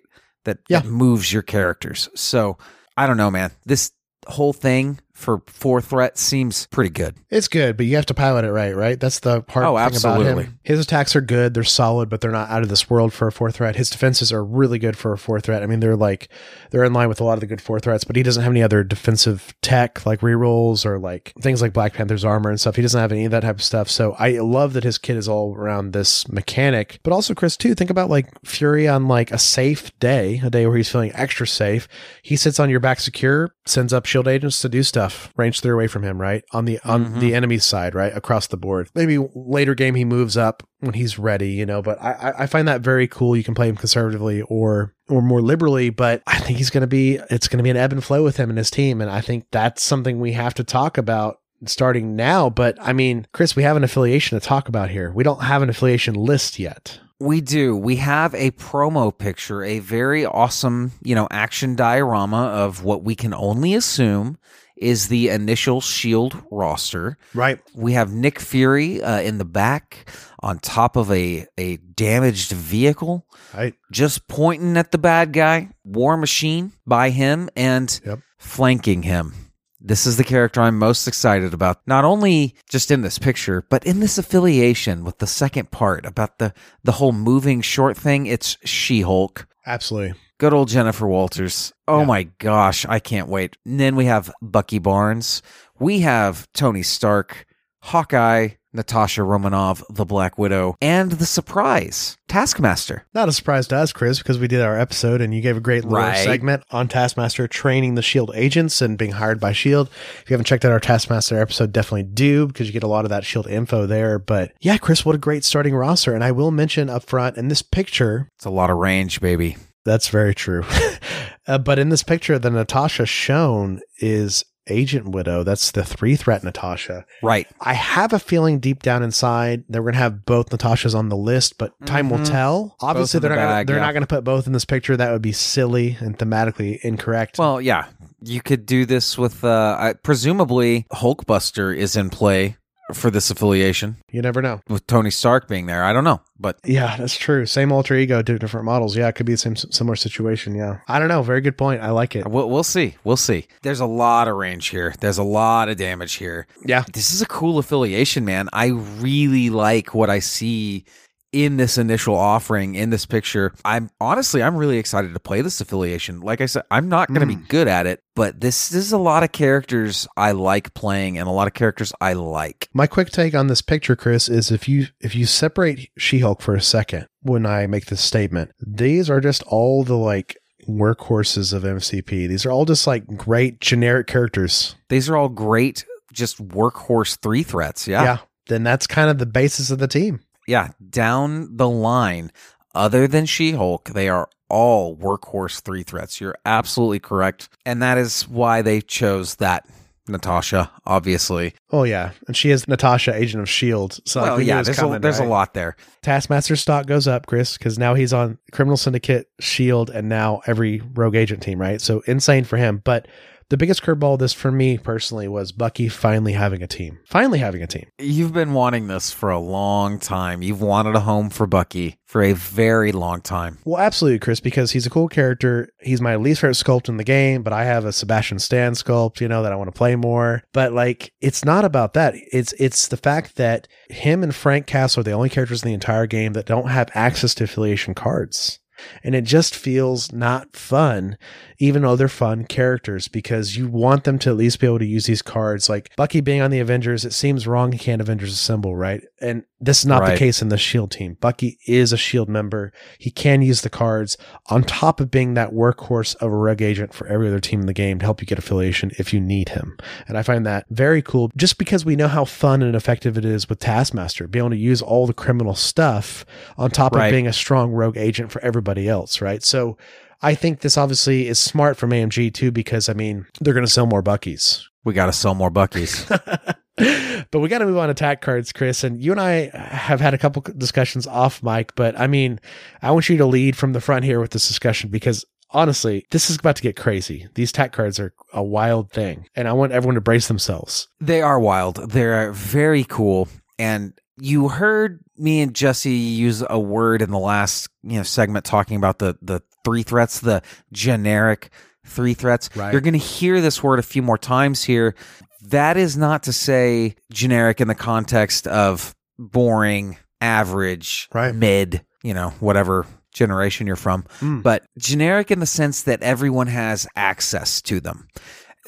That, Yeah. that moves your characters. So I don't know, man. This whole thing for four threat seems pretty good. It's good, but you have to pilot it right, right? That's the hard Oh, thing about absolutely. him. His attacks are good, they're solid, but they're not out of this world for a four threat. His defenses are really good for a four threat. I mean, they're like they're in line with a lot of the good four threats, but he doesn't have any other defensive tech like rerolls or like things like Black Panther's armor and stuff. He doesn't have any of that type of stuff. So I love that his kit is all around this mechanic. But also, Chris, too, think about like Fury on like a safe day, a day where he's feeling extra safe. He sits on your back secure, sends up shield agents to do stuff, range three away from him, right? On the on Mhm. the enemy side, right? Across the board. Maybe later game he moves up when he's ready, you know, but I, I- I find that very cool. You can play him conservatively or or more liberally, but I think he's gonna be it's gonna be an ebb and flow with him and his team. And I think that's something we have to talk about starting now. But I mean, Chris, we have an affiliation to talk about here. We don't have an affiliation list yet. We do. We have a promo picture, a very awesome, you know, action diorama of what we can only assume is the initial Shield roster. Right. We have Nick Fury uh, in the back on top of a a damaged vehicle, Right. just pointing at the bad guy, War Machine by him and Yep. flanking him. This is the character I'm most excited about, not only just in this picture, but in this affiliation with the second part about the the whole moving short thing. It's She-Hulk. Absolutely. Good old Jennifer Walters. Oh Yeah. my gosh, I can't wait. And then we have Bucky Barnes. We have Tony Stark, Hawkeye, Natasha Romanoff, the Black Widow, and the surprise, Taskmaster. Not a surprise to us, Chris, because we did our episode and you gave a great little Right. segment on Taskmaster training the Shield agents and being hired by Shield. If you haven't checked out our Taskmaster episode, definitely do because you get a lot of that Shield info there. But yeah, Chris, what a great starting roster. And I will mention up front in this picture, It's a lot of range, baby. that's very true. uh, but in this picture, the Natasha shown is Agent Widow. That's the three threat Natasha. Right. I have a feeling deep down inside that we're gonna have both Natashas on the list, but time will Mhm. tell. Obviously, they're the not gonna, they're yeah. not going to put both in this picture. That would be silly and thematically incorrect. Well, yeah. You could do this with, uh, I, presumably, Hulkbuster is in play for this affiliation you never know. with Tony Stark being there. I don't know, but Yeah, that's true. Same alter ego, two different models. Yeah, it could be the same similar situation. Yeah, I don't know. Very good point. I like it. we'll, we'll see. We'll see. There's a lot of range here. There's a lot of damage here. Yeah, This is a cool affiliation, man. I really like what I see in this initial offering in this picture. I'm honestly, I'm really excited to play this affiliation. Like I said, I'm not going to be hmm. good at it, but this, this is a lot of characters I like playing and a lot of characters I like. My quick take on this picture, Chris, is if you if you separate She-Hulk for a second when I make this statement, these are just all the like workhorses of MCP. These are all just like great generic characters. These are all great, just workhorse three threats. Yeah. yeah. Then that's kind of the basis of the team. Yeah. Down the line, other than She Hulk, they are all workhorse three threats. You're absolutely correct. And that is why they chose that Natasha, obviously. Oh yeah, and she is Natasha, Agent of Shield. So well, we knew it yeah, there's, coming, a, there's a lot there. Taskmaster stock goes up, Chris, because now he's on Criminal Syndicate, Shield, and now every Rogue Agent team, right? So insane for him. But the biggest curveball of this for me personally was Bucky finally having a team. Finally having a team. You've been wanting this for a long time. You've wanted a home for Bucky for a very long time. Well, absolutely, Chris, because he's a cool character. He's my least favorite sculpt in the game, but I have a Sebastian Stan sculpt, you know, that I want to play more. But like, it's not about that. It's it's the fact that him and Frank Castle are the only characters in the entire game that don't have access to affiliation cards. And it just feels not fun, even though they're fun characters, because you want them to at least be able to use these cards. Like Bucky being on the Avengers, it seems wrong he can't Avengers assemble, right? And this is not Right. the case in the Shield team. Bucky is a Shield member. He can use the cards on top of being that workhorse of a reg agent for every other team in the game to help you get affiliation if you need him. And I find that very cool just because we know how fun and effective it is with Taskmaster, being able to use all the criminal stuff on top Right. of being a strong rogue agent for everybody else, right? So I think this obviously is smart from AMG too, because I mean, they're going to sell more Buckies. We got to sell more Buckies. but we got to move on to attack cards, Chris. And you and I have had a couple discussions off mic, but I mean, I want you to lead from the front here with this discussion because honestly, this is about to get crazy. These tack cards are a wild thing, and I want everyone to brace themselves. They are wild. They're very cool. And you heard me and Jesse use a word in the last you know segment talking about the the three threats, the generic three threats. Right. You're going to hear this word a few more times here. That is not to say generic in the context of boring, average, Right. mid, you know, whatever generation you're from, Mm. but generic in the sense that everyone has access to them.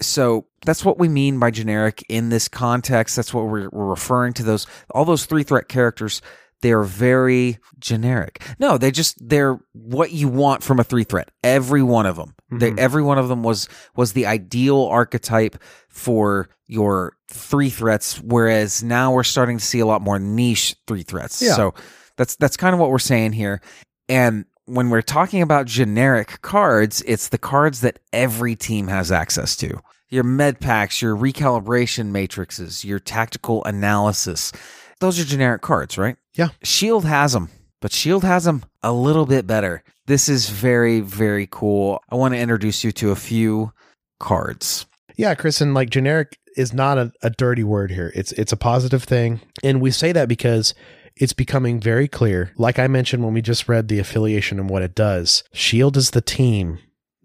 So that's what we mean by generic in this context. That's what we're, we're referring to those all those three threat characters. They're very generic. No, they just they're what you want from a three threat. Every one of them. They, Mhm. every one of them was was the ideal archetype for your three threats. Whereas now we're starting to see a lot more niche three threats. Yeah. So that's that's kind of what we're saying here. And when we're talking about generic cards, it's the cards that every team has access to. Your med packs, your recalibration matrices, your tactical analysis. Those are generic cards, right? Yeah. Shield has them, but Shield has them a little bit better. This is very, very cool. I want to introduce you to a few cards. Yeah, Chris, and like generic is not a, a dirty word here. It's it's a positive thing. And we say that because it's becoming very clear. Like I mentioned when we just read the affiliation and what it does, Shield is the team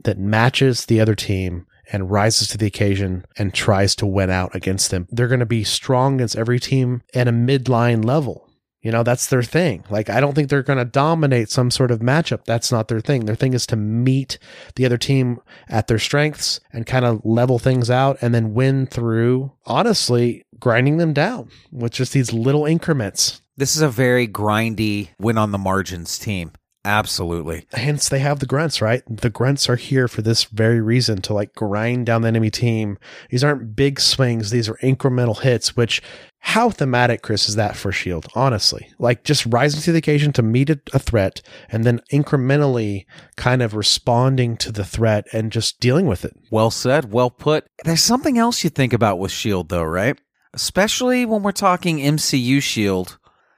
that matches the other team and rises to the occasion and tries to win out against them. They're going to be strong against every team at a midline level. You know, that's their thing. Like, I don't think they're going to dominate some sort of matchup. That's not their thing. Their thing is to meet the other team at their strengths and kind of level things out and then win through, honestly, grinding them down with just these little increments. This is a very grindy, win on the margins team. Absolutely. Hence, they have the grunts, right? The grunts are here for this very reason to like grind down the enemy team. These aren't big swings, these are incremental hits, which how thematic, Chris, is that for Shield? Honestly, like just rising to the occasion to meet a, a threat and then incrementally kind of responding to the threat and just dealing with it. Well said, well put. There's something else you think about with Shield, though, right? Especially when we're talking MCU Shield.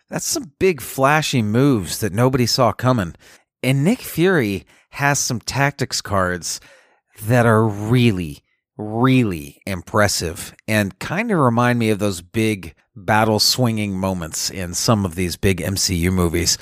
That's some big flashy moves that nobody saw coming. And Nick Fury has some tactics cards that are really, really impressive and kind of remind me of those big battle swinging moments in some of these big MCU movies.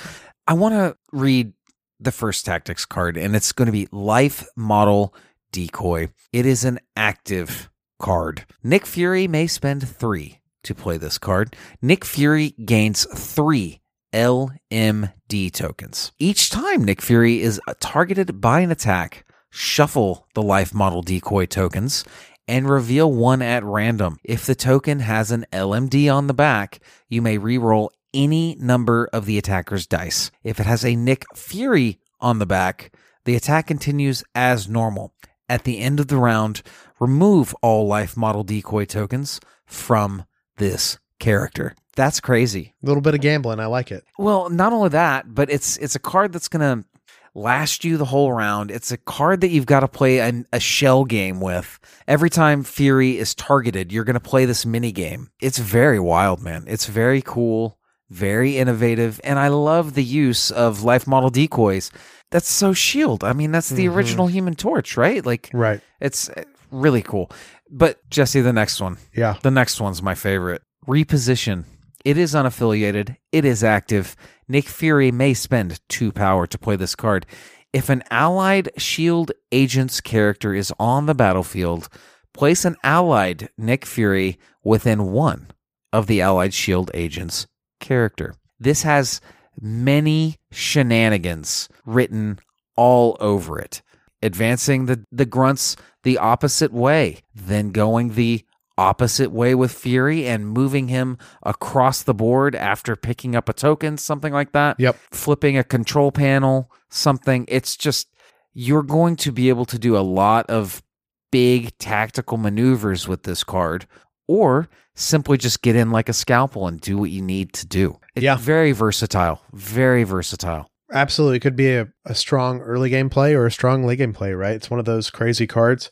I want to read the first tactics card, and it's going to be Life Model Decoy. It is an active card. Nick Fury may spend three to play this card. Nick Fury gains three LMD tokens. Each time Nick Fury is targeted by an attack, shuffle the life model decoy tokens and reveal one at random. If the token has an LMD on the back, you may reroll any number of the attacker's dice. If it has a Nick Fury on the back, the attack continues as normal. At the end of the round, remove all life model decoy tokens from this character. That's crazy. A little bit of gambling. I like it. Well, not only that, but it's it's a card that's going to last you the whole round. It's a card that you've got to play a, a shell game with. Every time Fury is targeted, you're going to play this mini game. It's very wild, man. It's very cool, very innovative, and I love the use of life model decoys. That's so Shield. I mean, that's the original Human Torch, right? Like, Right. it's uh, really cool. But Jesse, the next one. Yeah. The next one's my favorite. Reposition. It is unaffiliated. It is active. Nick Fury may spend two power to play this card. If an allied shield agent's character is on the battlefield, place an allied Nick Fury within one of the allied shield agent's character. This has many shenanigans written all over it. Advancing the, the grunts the opposite way, then going the opposite way with Fury and moving him across the board after picking up a token, something like that. Yep. Flipping a control panel, something. It's just, you're going to be able to do a lot of big tactical maneuvers with this card, or simply just get in like a scalpel and do what you need to do. It's Yeah. very versatile. Very versatile. Absolutely. It could be a, a strong early game play or a strong late game play, right? It's one of those crazy cards.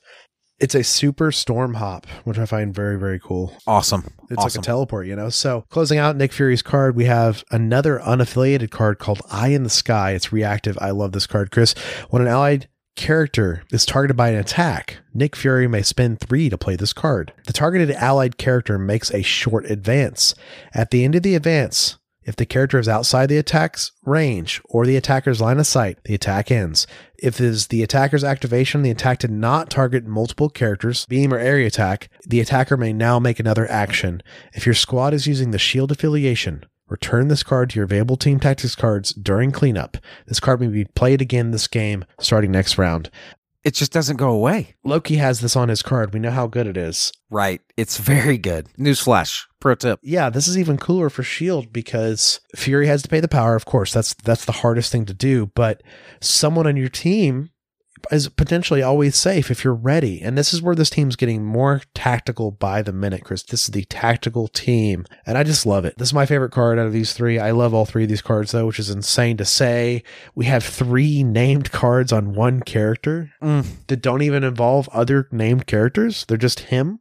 It's a super storm hop, which I find very, very cool. Awesome. It's awesome. like a teleport, you know? So, closing out Nick Fury's card, we have another unaffiliated card called Eye in the Sky. It's reactive. I love this card, Chris. When an allied character is targeted by an attack, Nick Fury may spend three to play this card. The targeted allied character makes a short advance. At the end of the advance, if the character is outside the attack's range or the attacker's line of sight, the attack ends. If it is the attacker's activation, the attack did not target multiple characters, beam or area attack, the attacker may now make another action. If your squad is using the shield affiliation, return this card to your available team tactics cards during cleanup. This card may be played again this game starting next round. It just doesn't go away. Loki has this on his card. We know how good it is. Right. It's very good. Newsflash. Pro tip. Yeah, this is even cooler for Shield because Fury has to pay the power. Of course, that's that's the hardest thing to do. But someone on your team is potentially always safe if you're ready. And this is where this team's getting more tactical by the minute, Chris. This is the tactical team, and I just love it. This is my favorite card out of these three. I love all three of these cards though, which is insane to say. We have three named cards on one character Mm. that don't even involve other named characters. They're just him.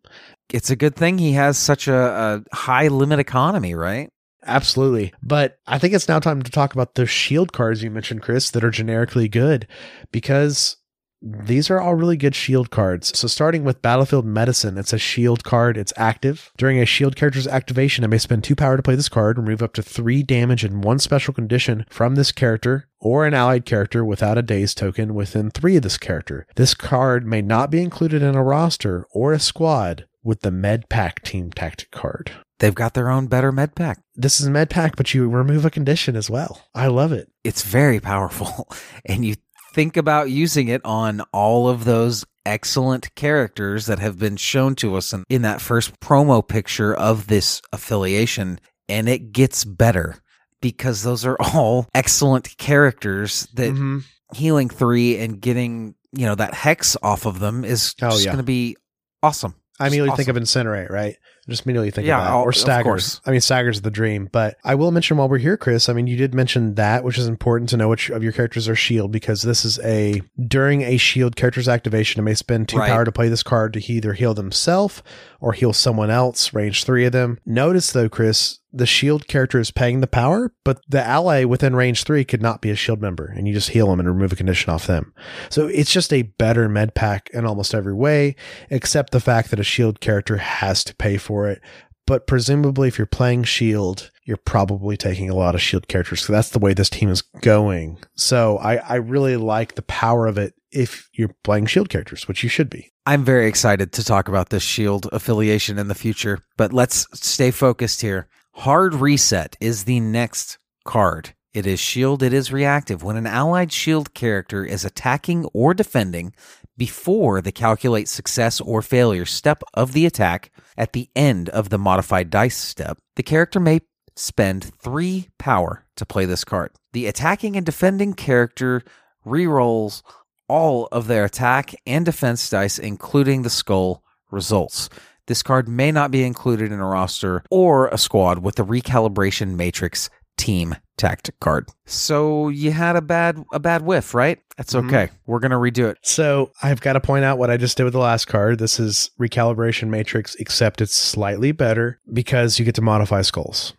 It's a good thing he has such a, a high limit economy, right? Absolutely. But I think it's now time to talk about the shield cards you mentioned, Chris, that are generically good because these are all really good shield cards. So starting with Battlefield Medicine, it's a shield card. It's active. During a shield character's activation, it may spend two power to play this card, and remove up to three damage in one special condition from this character or an allied character without a daze token within three of this character. This card may not be included in a roster or a squad with the Med Pack team tactic card. They've got their own better med pack. This is med pack, but you remove a condition as well. I love it. It's very powerful. And you think about using it on all of those excellent characters that have been shown to us in, in that first promo picture of this affiliation. And it gets better because those are all excellent characters that Mm-hmm. healing three and getting, you know, that hex off of them is Oh, just yeah. going to be awesome. I immediately Just think of incinerate, right? Just immediately think Yeah, that. oh, Or staggers. I mean, staggers the dream. But I will mention while we're here, Chris. I mean, you did mention that, which is important to know which of your characters are shield because this is a during a shield character's activation, it may spend two Right. power to play this card to either heal themselves or heal someone else. Range three of them. Notice though, Chris, the shield character is paying the power, but the ally within range three could not be a shield member, and you just heal them and remove a condition off them. So it's just a better med pack in almost every way, except the fact that a shield character has to pay for it. But presumably, if you're playing shield, you're probably taking a lot of shield characters. So that's the way this team is going. So I, I really like the power of it if you're playing shield characters, which you should be. I'm very excited to talk about this Shield affiliation in the future, but let's stay focused here. Hard Reset is the next card. It is shield, it is reactive. When an allied shield character is attacking or defending before the calculate success or failure step of the attack at the end of the modified dice step, the character may spend three power to play this card. The attacking and defending character rerolls all of their attack and defense dice, including the skull results. This card may not be included in a roster or a squad with the recalibration matrix team tactic card. So you had a bad a bad whiff, right? That's mm-hmm. okay. We're gonna redo it. So I've got to point out what I just did with the last card. This is recalibration matrix, except it's slightly better because you get to modify skulls.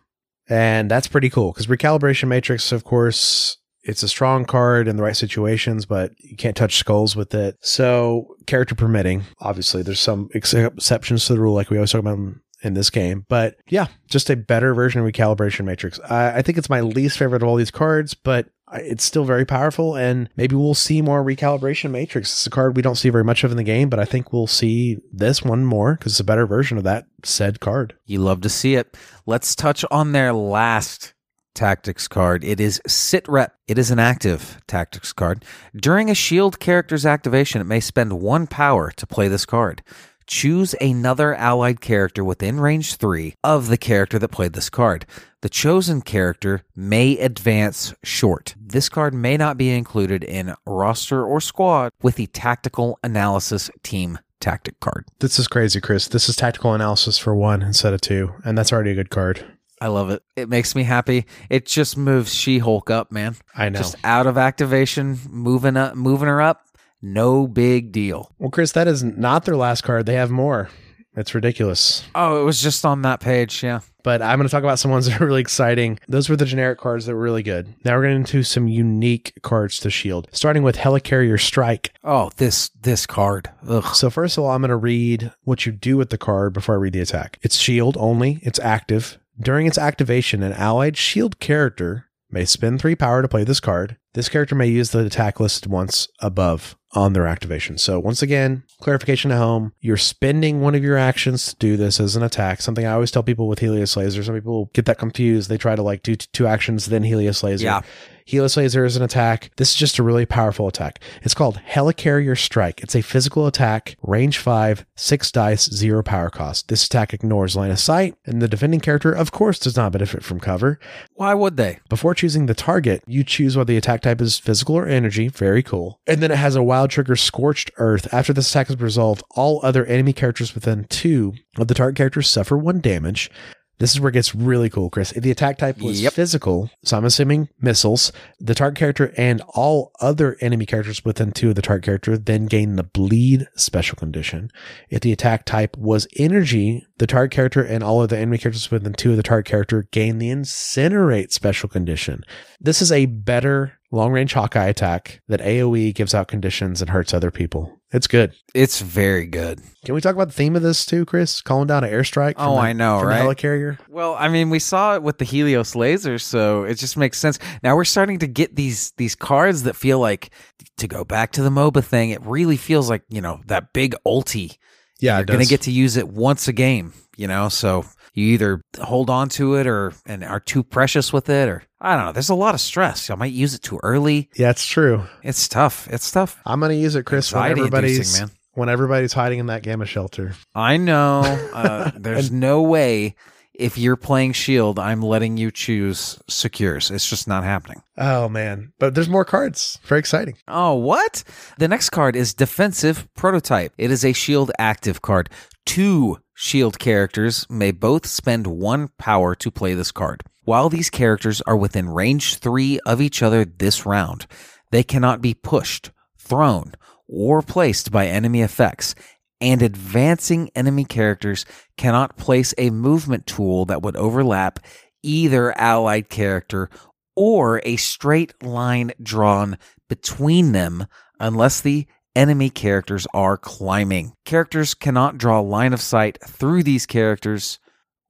And that's pretty cool because recalibration matrix, of course, it's a strong card in the right situations, but you can't touch skulls with it. So character permitting, obviously, there's some ex- exceptions to the rule, like we always talk about in- this game. But yeah, just a better version of recalibration matrix. I, I think it's my least favorite of all these cards, but it's still very powerful. And maybe we'll see more recalibration matrix. It's a card we don't see very much of in the game, but I think we'll see this one more because it's a better version of that said card. You love to see it. Let's touch on their last tactics card. It is Sit Rep. It is an active tactics card. During a shield character's activation, it may spend one power to play this card. Choose another allied character within range 3 of the character that played this card. The chosen character may advance short. This card may not be included in roster or squad with the tactical analysis team tactic card. This is crazy, Chris. This is tactical analysis for one instead of two, and that's already a good card. I love it. It makes me happy. It just moves She-Hulk up, man. I know. Just out of activation, moving up, moving her up. No big deal. Well, Chris, that is not their last card. They have more. It's ridiculous. Oh, it was just on that page. Yeah. But I'm going to talk about some ones that are really exciting. Those were the generic cards that were really good. Now we're getting into some unique cards to Shield, starting with Helicarrier Strike. Oh, this this card. Ugh. So first of all, I'm going to read what you do with the card before I read the attack. It's Shield only. It's active. During its activation, an allied Shield character may spend three power to play this card. This character may use the attack listed once above on their activation. So once again, clarification at home, you're spending one of your actions to do this as an attack. Something I always tell people with Helios Laser. Some people get that confused. They try to like do two actions, then Helios Laser. Yeah. Helios Laser is an attack. This is just a really powerful attack. It's called Helicarrier Strike. It's a physical attack, range 5, 6 dice, 0 power cost. This attack ignores line of sight, and the defending character, of course, does not benefit from cover. Why would they? Before choosing the target, you choose whether the attack type is physical or energy. Very cool. And then it has a wild trigger Scorched Earth. After this attack is resolved, all other enemy characters within two of the target characters suffer one damage. This is where it gets really cool, Chris. If the attack type was Yep. physical, so I'm assuming missiles, the target character and all other enemy characters within two of the target character then gain the bleed special condition. If the attack type was energy, the target character and all of the enemy characters within two of the target character gain the incinerate special condition. This is a better long range Hawkeye attack that AoE gives out conditions and hurts other people. It's good. It's very good. Can we talk about the theme of this too, Chris? Calling down an airstrike. from Oh, the- I know, from right? The helicarrier. Well, I mean, we saw it with the Helios laser, so it just makes sense. Now we're starting to get these these cards that feel like to go back to the MOBA thing. It really feels like you know that big ulti. Yeah, You're going to get to use it once a game. You know, so you either hold on to it or and are too precious with it, or I don't know. There's a lot of stress. I might use it too early. Yeah, it's true. It's tough. It's tough. I'm going to use it, Chris, when everybody's man. when everybody's hiding in that gamma shelter. I know. Uh, there's no way if you're playing Shield, I'm letting you choose secures. It's just not happening. Oh man, but there's more cards. Very exciting. Oh, what? The next card is Defensive Prototype. It is a Shield active card. Two Shield characters may both spend one power to play this card. While these characters are within range three of each other this round, they cannot be pushed, thrown, or placed by enemy effects. And advancing enemy characters cannot place a movement tool that would overlap either allied character or a straight line drawn between them unless the enemy characters are climbing. Characters cannot draw line of sight through these characters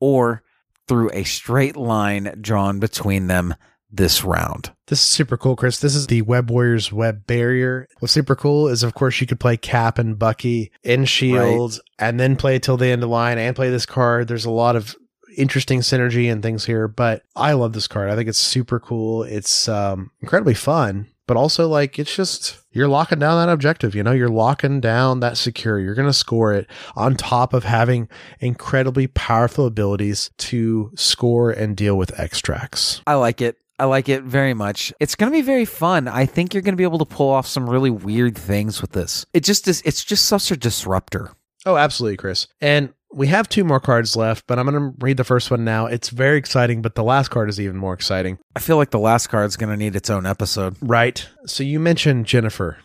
or through a straight line drawn between them this round. This is super cool, Chris. This is the Web Warriors Web Barrier. What's super cool is, of course, you could play Cap and Bucky in Shield and then play till the end of line and play this card. There's a lot of interesting synergy and things here, but I love this card. I think it's super cool. It's um, incredibly fun, but also like it's just you're locking down that objective. You know, you're locking down that secure. You're going to score it on top of having incredibly powerful abilities to score and deal with extracts. I like it. I like it very much. It's going to be very fun. I think you're going to be able to pull off some really weird things with this. It just is. It's just such a disruptor. Oh, absolutely, Chris. And we have two more cards left, but I'm going to read the first one now. It's very exciting, but the last card is even more exciting. I feel like the last card's going to need its own episode. Right. So you mentioned Jennifer.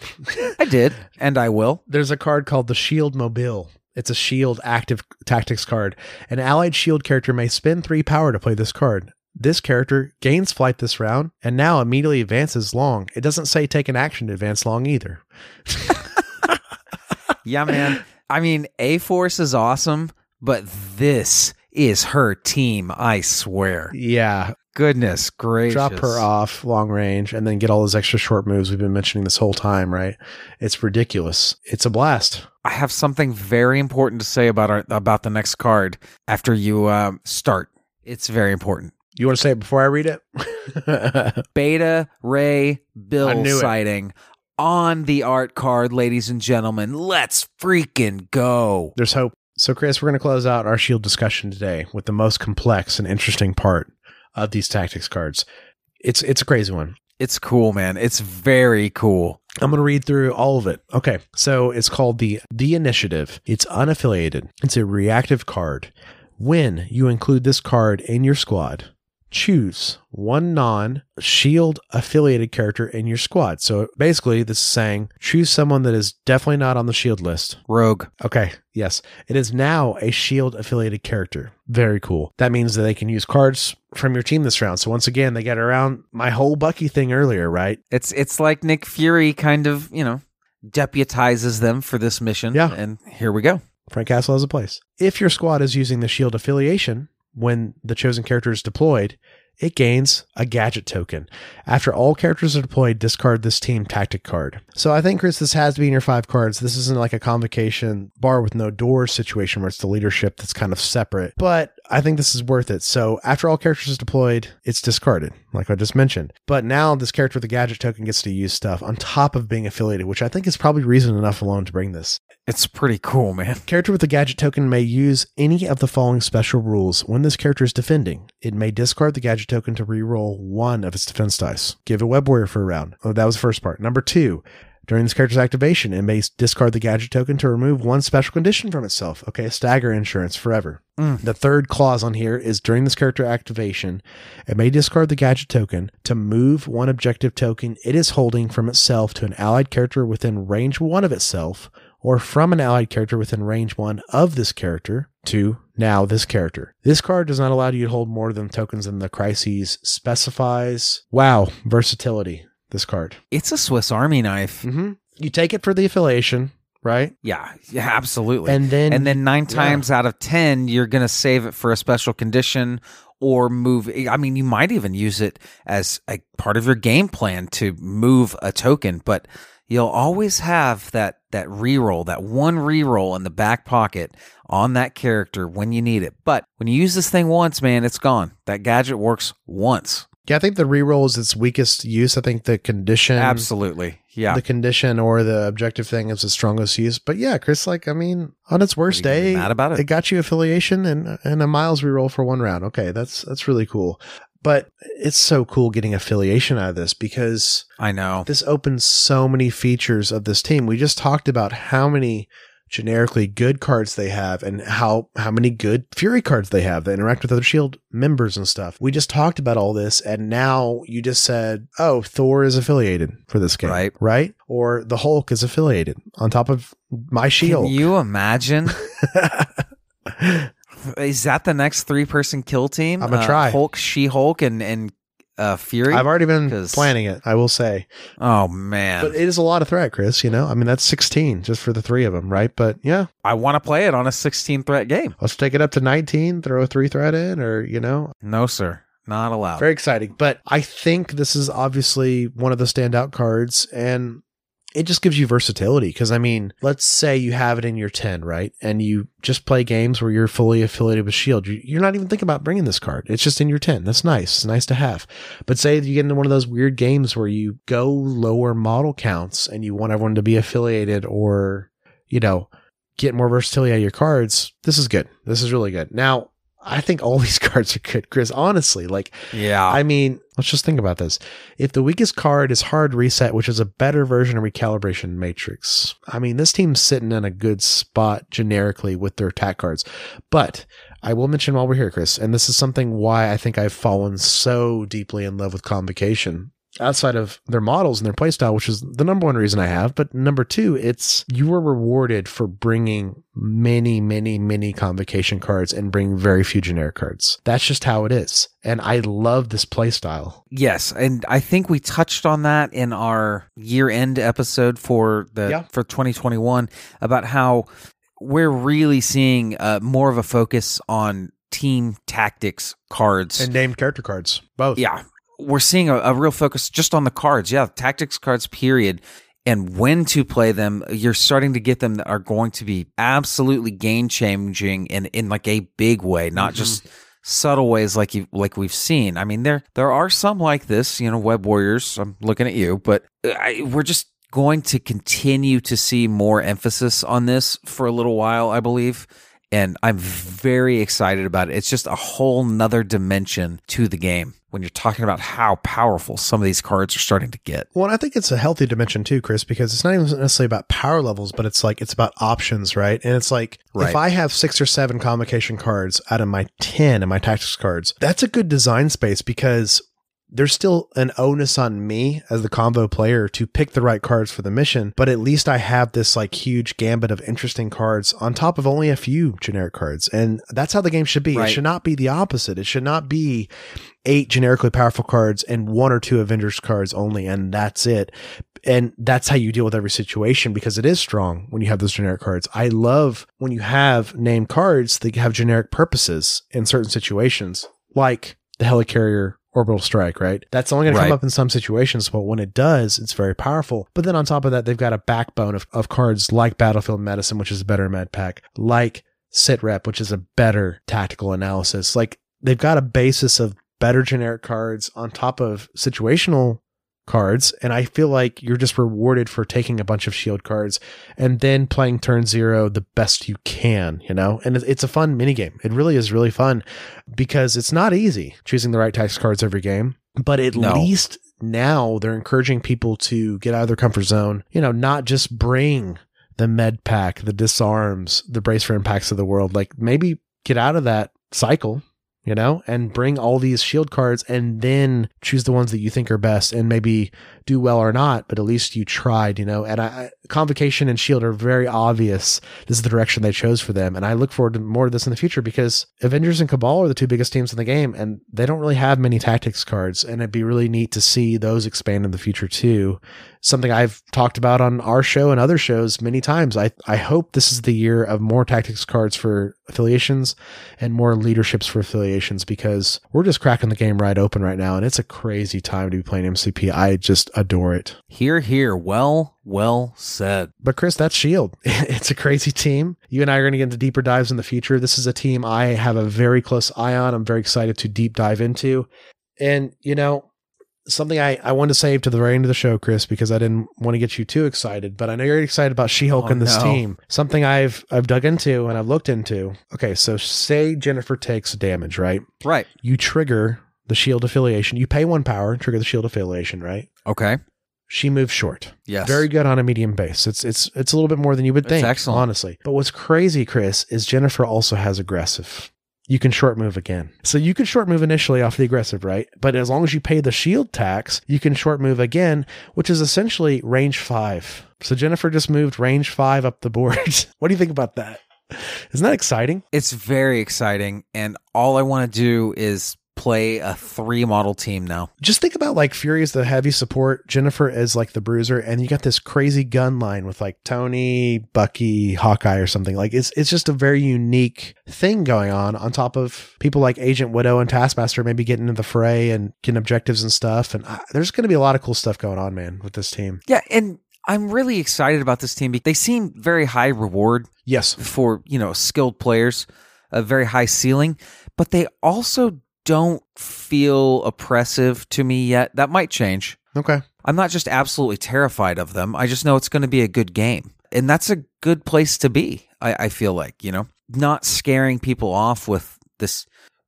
I did, and I will. There's a card called the Shield Mobile. It's a shield active tactics card. An allied shield character may spend three power to play this card. This character gains flight this round and now immediately advances long. It doesn't say take an action to advance long either. Yeah, man. I mean, A Force is awesome, but this is her team, I swear. Yeah. Goodness gracious. Drop her off long range and then get all those extra short moves we've been mentioning this whole time, right? It's ridiculous. It's a blast. I have something very important to say about our, about the next card after you uh, start. It's very important. You want to say it before I read it? Beta Ray Bill sighting on the art card, ladies and gentlemen. Let's freaking go. There's hope. So, Chris, we're going to close out our shield discussion today with the most complex and interesting part of these tactics cards. It's it's a crazy one. It's cool, man. It's very cool. I'm going to read through all of it. Okay. So it's called the the initiative. It's unaffiliated. It's a reactive card. When you include this card in your squad, choose one non shield affiliated character in your squad. So basically this is saying choose someone that is definitely not on the shield list. Rogue. Okay. Yes. It is now a shield affiliated character. Very cool. That means that they can use cards from your team this round. So once again, they get around my whole Bucky thing earlier, right? It's it's like Nick Fury kind of, you know, deputizes them for this mission. Yeah. And here we go. Frank Castle has a place. If your squad is using the shield affiliation when the chosen character is deployed, it gains a gadget token. After all characters are deployed, discard this team tactic card. So I think, Chris, this has to be in your five cards. This isn't like a convocation bar with no doors situation where it's the leadership that's kind of separate. But I think this is worth it. So after all characters is deployed, it's discarded, like I just mentioned. But now this character with the gadget token gets to use stuff on top of being affiliated, which I think is probably reason enough alone to bring this. It's pretty cool, man. Character with the gadget token may use any of the following special rules when this character is defending. It may discard the gadget token to reroll one of its defense dice. Give a web warrior for a round. Oh, that was the first part. Number two, during this character's activation, it may discard the gadget token to remove one special condition from itself. Okay, stagger insurance forever. Mm. The third clause on here is during this character activation, it may discard the gadget token to move one objective token it is holding from itself to an allied character within range one of itself, or from an allied character within range one of this character to now this character. This card does not allow you to hold more than tokens than the crises specifies. Wow, versatility. This card. It's a Swiss Army knife. Mm-hmm. You take it for the affiliation, right? Yeah, yeah, absolutely. And then- and then nine yeah. times out of ten, you're gonna save it for a special condition or move. I mean, you might even use it as a part of your game plan to move a token, but you'll always have that that reroll, that one reroll in the back pocket on that character when you need it. But when you use this thing once, man, it's gone. That gadget works once. Yeah, I think the reroll is its weakest use. I think the condition, Absolutely. Yeah. the condition or the objective thing is the strongest use. But yeah, Chris, like I mean, on its worst Are you gonna be day, mad about it? it got you affiliation and and a miles reroll for one round. Okay, that's that's really cool. But it's so cool getting affiliation out of this because I know. this opens so many features of this team. We just talked about how many generically good cards they have and how how many good fury cards they have that interact with other shield members and stuff. We just talked about all this and now you just said, "Oh, Thor is affiliated for this game." Right. Right? Or the Hulk is affiliated on top of my shield. Can you imagine? Is that the next three person kill team? I'ma Uh, try. Hulk, She Hulk, and and uh, Fury. I've already been 'Cause- planning it, I will say. oh man, But it is a lot of threat, Chris, you know? I mean, that's 16 just for the three of them, right? But yeah, I want to play it on a 16 threat game. let's take it up to 19, throw a three threat in, or, you know, No, sir, not allowed. very exciting. But I think this is obviously one of the standout cards. And it just gives you versatility. Cause I mean, let's say you have it in your 10, right? And you just play games where you're fully affiliated with Shield. You're not even thinking about bringing this card. It's just in your 10. That's nice. It's nice to have. But say you get into one of those weird games where you go lower model counts and you want everyone to be affiliated or, you know, get more versatility out of your cards. This is good. This is really good. Now, I think all these cards are good, Chris. Honestly, like, Yeah. I mean, let's just think about this. If the weakest card is Hard Reset, which is a better version of Recalibration Matrix, I mean, this team's sitting in a good spot generically with their attack cards. But I will mention while we're here, Chris, and this is something why I think I've fallen so deeply in love with Convocation. Outside of their models and their playstyle, which is the number one reason I have, but number two, it's you were rewarded for bringing many, many, many convocation cards and bringing very few generic cards. That's just how it is. And I love this playstyle. Yes, and I think we touched on that in our year-end episode for the Yeah. for 2021 about how we're really seeing uh, more of a focus on team tactics cards. And named character cards. Both. yeah, we're seeing a, a real focus just on the cards. Yeah, tactics cards, period. And when to play them, you're starting to get them that are going to be absolutely game changing in, in like a big way, not mm-hmm. just subtle ways like you like we've seen. I mean, there there are some like this, you know, Web Warriors. I'm looking at you, but I, we're just going to continue to see more emphasis on this for a little while, I believe. And I'm very excited about it. It's just a whole nother dimension to the game when you're talking about how powerful some of these cards are starting to get. Well, and I think it's a healthy dimension too, Chris, because it's not even necessarily about power levels, but it's like it's about options, right? And it's like if I have six or seven convocation cards out of my ten and my tactics cards, that's a good design space because there's still an onus on me as the convo player to pick the right cards for the mission, but at least I have this like huge gambit of interesting cards on top of only a few generic cards. And that's how the game should be. It should not be the opposite. It should not be eight generically powerful cards and one or two Avengers cards only, and that's it. And that's how you deal with every situation because it is strong when you have those generic cards. I love when you have named cards that have generic purposes in certain situations, like the helicarrier orbital strike, right? That's only going to come up in some situations, but when it does, it's very powerful. But then on top of that, they've got a backbone of, of cards like Battlefield Medicine, which is a better med pack, like Sit Rep, which is a better tactical analysis. Like they've got a basis of better generic cards on top of situational cards. And I feel like you're just rewarded for taking a bunch of shield cards and then playing turn zero the best you can, you know? And it's- a fun minigame. It really is really fun because it's not easy choosing the right tax cards every game, but at No. least now they're encouraging people to get out of their comfort zone, you know, not just bring the med pack, the disarms, the brace for impacts of the world. Like maybe get out of that cycle, you know, and bring all these shield cards and then choose the ones that you think are best. And maybe do well or not, but at least you tried, you know. And I, Convocation and Shield are very obvious. This is the direction they chose for them. And I look forward to more of this in the future because Avengers and Cabal are the two biggest teams in the game and they don't really have many tactics cards. And it'd be really neat to see those expand in the future too. Something I've talked about on our show and other shows many times. I, I hope this is the year of more tactics cards for affiliations and more leaderships for affiliations because we're just cracking the game right open right now. And it's a crazy time to be playing MCP. I just adore it. Here, here. Well, well said. But Chris, that's Shield. It's a crazy team. You and I are going to get into deeper dives in the future. This is a team I have a very close eye on. I'm very excited to deep dive into. And, you know, something I, I wanted to save to the very end of the show, Chris, because I didn't want to get you too excited, but I know you're excited about She-Hulk Oh, and this no. team. Something I've I've dug into and I've looked into. Okay, so say Jennifer takes damage, right? Right. You trigger the shield affiliation. You pay one power, trigger the shield affiliation, right? Okay. She moves short. Yes. Very good on a medium base. It's it's it's a little bit more than you would It's think, excellent. honestly. But what's crazy, Chris, is Jennifer also has aggressive. You can short move again. So you can short move initially off the aggressive, right? But as long as you pay the shield tax, you can short move again, which is essentially range five. So Jennifer just moved range five up the board. what do you think about that? Isn't that exciting? It's very exciting. And all I want to do is play a three model team now. just think about like Fury is the heavy support, Jennifer is like the bruiser, and you got this crazy gun line with like Tony, Bucky, Hawkeye, or something. Like it's it's just a very unique thing going on. On top of people like Agent Widow and Taskmaster maybe getting into the fray and getting objectives and stuff. And uh, there's going to be a lot of cool stuff going on, man, with this team. Yeah. And I'm really excited about this team. Because they seem very high reward Yes. for you know skilled players, a very high ceiling, but they also don't feel oppressive to me yet. That might change. Okay. I'm not just absolutely terrified of them. I just know it's going to be a good game. And that's a good place to be, I, I feel like, you know, not scaring people off with this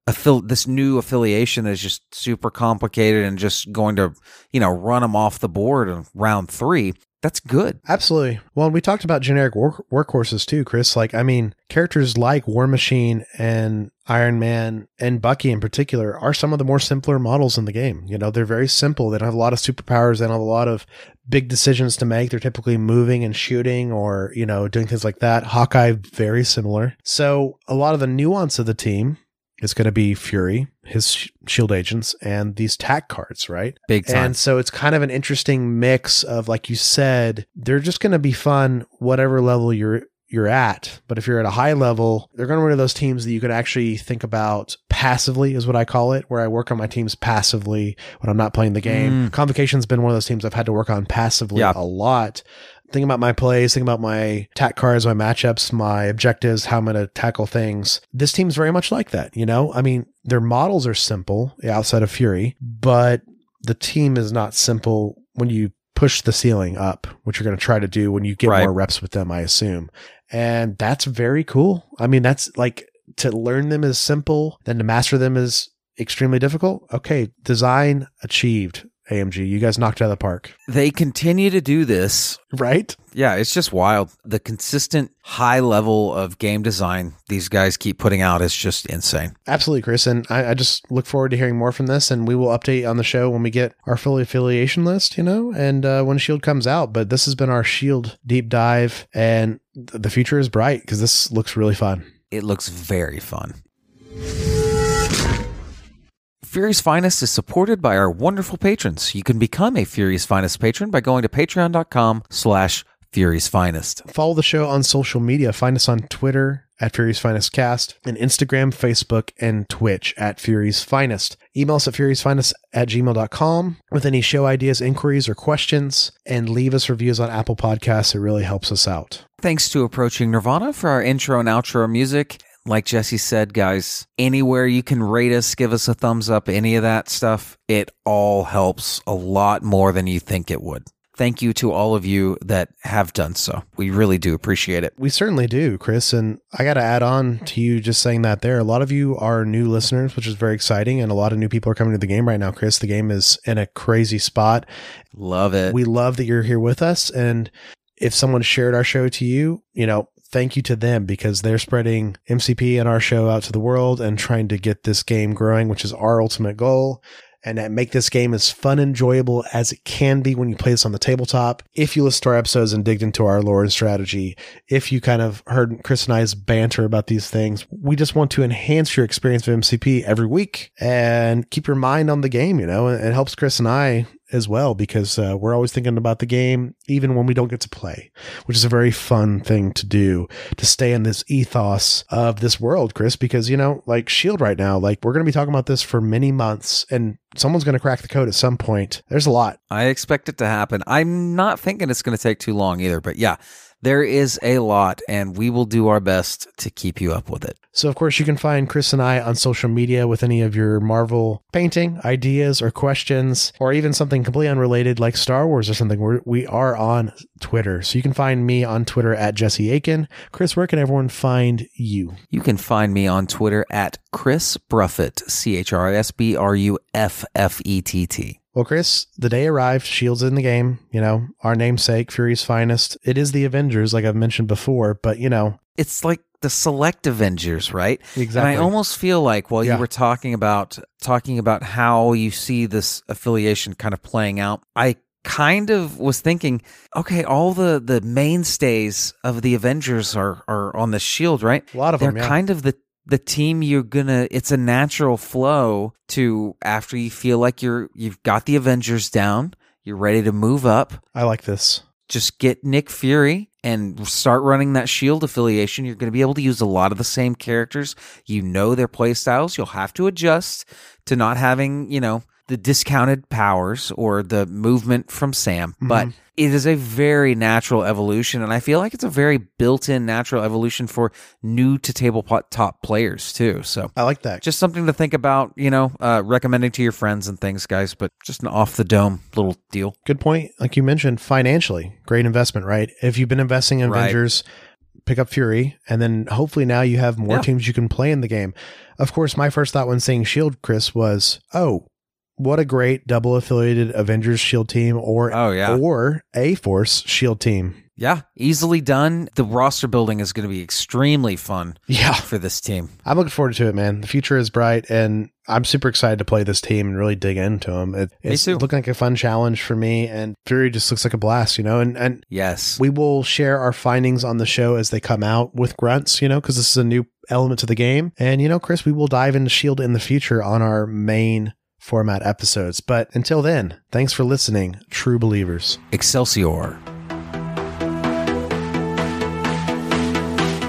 affil- this new affiliation that is just super complicated and just going to, you know, run them off the board in round three. That's good. Absolutely. Well, we talked about generic work- workhorses too, Chris. Like, I mean, characters like War Machine and Iron Man and Bucky in particular are some of the more simpler models in the game. You know, they're very simple. They don't have a lot of superpowers. They don't have a lot of big decisions to make. They're typically moving and shooting or, you know, doing things like that. Hawkeye, very similar. So a lot of the nuance of the team is going to be Fury, his shield agents, and these tack cards, right? Big time. And so it's kind of an interesting mix of, like you said, they're just going to be fun, whatever level you're you're at. But if you're at a high level, they're going to be one of those teams that you could actually think about passively, is what I call it, where I work on my teams passively when I'm not playing the game. Mm. Convocation's been one of those teams I've had to work on passively Yeah. a lot. Think about my plays, think about my tack cards, my matchups, my objectives, how I'm going to tackle things. This team's very much like that, you know? I mean, their models are simple outside of Fury, but the team is not simple when you push the ceiling up, which you're going to try to do when you get Right. more reps with them, I assume. And that's very cool. I mean, that's like to learn them is simple, then to master them is extremely difficult. Okay, design achieved. AMG, you guys knocked it out of the park, they continue to do this right? Yeah, it's just wild. The consistent high level of game design these guys keep putting out is just insane. Absolutely, Chris. And I, I just look forward to hearing more from this. And we will update on the show when we get our fully affiliation list, you know, and uh, when Shield comes out. But this has been our Shield deep dive, and th- the future is bright because this looks really fun. It looks very fun. Fury's Finest is supported by our wonderful patrons. You can become a Fury's Finest patron by going to patreon.com slash Fury's Finest. Follow the show on social media. Find us on Twitter at Fury's Finest Cast and Instagram, Facebook, and Twitch at Fury's Finest. Email us at Fury's Finest at gmail.com with any show ideas, inquiries, or questions, and leave us reviews on Apple Podcasts. It really helps us out. Thanks to Approaching Nirvana for our intro and outro music. Like Jesse said, guys, anywhere you can rate us, give us a thumbs up, any of that stuff, it all helps a lot more than you think it would. Thank you to all of you that have done so. We really do appreciate it. We certainly do, Chris. And I got to add on to you just saying that there. A lot of you are new listeners, which is very exciting. And a lot of new people are coming to the game right now, Chris. The game is in a crazy spot. Love it. We love that you're here with us. And if someone shared our show to you, you know, thank you to them because they're spreading MCP and our show out to the world and trying to get this game growing, which is our ultimate goal. And make this game as fun and enjoyable as it can be when you play this on the tabletop. If you listened to our episodes and digged into our lore and strategy, if you kind of heard Chris and I's banter about these things, we just want to enhance your experience of MCP every week and keep your mind on the game, you know, it helps Chris and I as well because uh, we're always thinking about the game even when we don't get to play which is a very fun thing to do to stay in this ethos of this world chris because you know like shield right now like we're going to be talking about this for many months and someone's going to crack the code at some point there's a lot I expect it to happen. I'm not thinking it's going to take too long either, but yeah, there is a lot, and we will do our best to keep you up with it. so of course you can find chris and i on social media with any of your marvel painting ideas or questions or even something completely unrelated like star wars or something We're, we are on twitter so you can find me on twitter at jesse aiken chris where can everyone find you You can find me on Twitter at Chris Bruffett, C H R I S B R U F F E T T. Well, Chris, the day arrived. Shield's in the game. You know, our namesake, Fury's finest. It is the Avengers, like I've mentioned before. But you know, It's like the select Avengers, right? Exactly. And I almost feel like while Yeah. you were talking about talking about how you see this affiliation kind of playing out, I kind of was thinking, okay, all the the mainstays of the Avengers are are on the shield, right? a lot of They're them. Yeah. kind of the the team you're gonna it's a natural flow to after you feel like you're you've got the Avengers down, you're ready to move up, I like this. just get Nick Fury and start running that Shield affiliation. You're going to be able to use a lot of the same characters. You know their play styles. You'll have to adjust to not having, you know, the discounted powers or the movement from Sam, Mm-hmm. but it is a very natural evolution. And I feel like it's a very built in natural evolution for new to tabletop players, too. So I like that. just something to think about, you know, uh, recommending to your friends and things, guys, but just an off the dome little deal. Good point. Like you mentioned, financially, great investment, right? If you've been investing in Right. Avengers, pick up Fury, and then hopefully now you have more Yeah. teams you can play in the game. Of course, my first thought when seeing Shield, Chris, was, oh, what a great double affiliated Avengers Shield team, or Oh, yeah. or a Force Shield team. Yeah, easily done. The roster building is going to be extremely fun Yeah, for this team. I'm looking forward to it, man. The future is bright, and I'm super excited to play this team and really dig into them. It, it's looking like a fun challenge for me, and Fury just looks like a blast, you know. And and Yes. we will share our findings on the show as they come out with grunts, you know, because this is a new element to the game. And you know, Chris, we will dive into Shield in the future on our main format episodes. But until then, thanks for listening, true believers. Excelsior.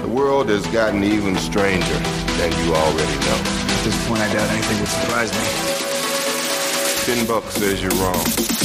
The world has gotten even stranger than you already know. At this point, I doubt anything would surprise me. Ten bucks says you're wrong.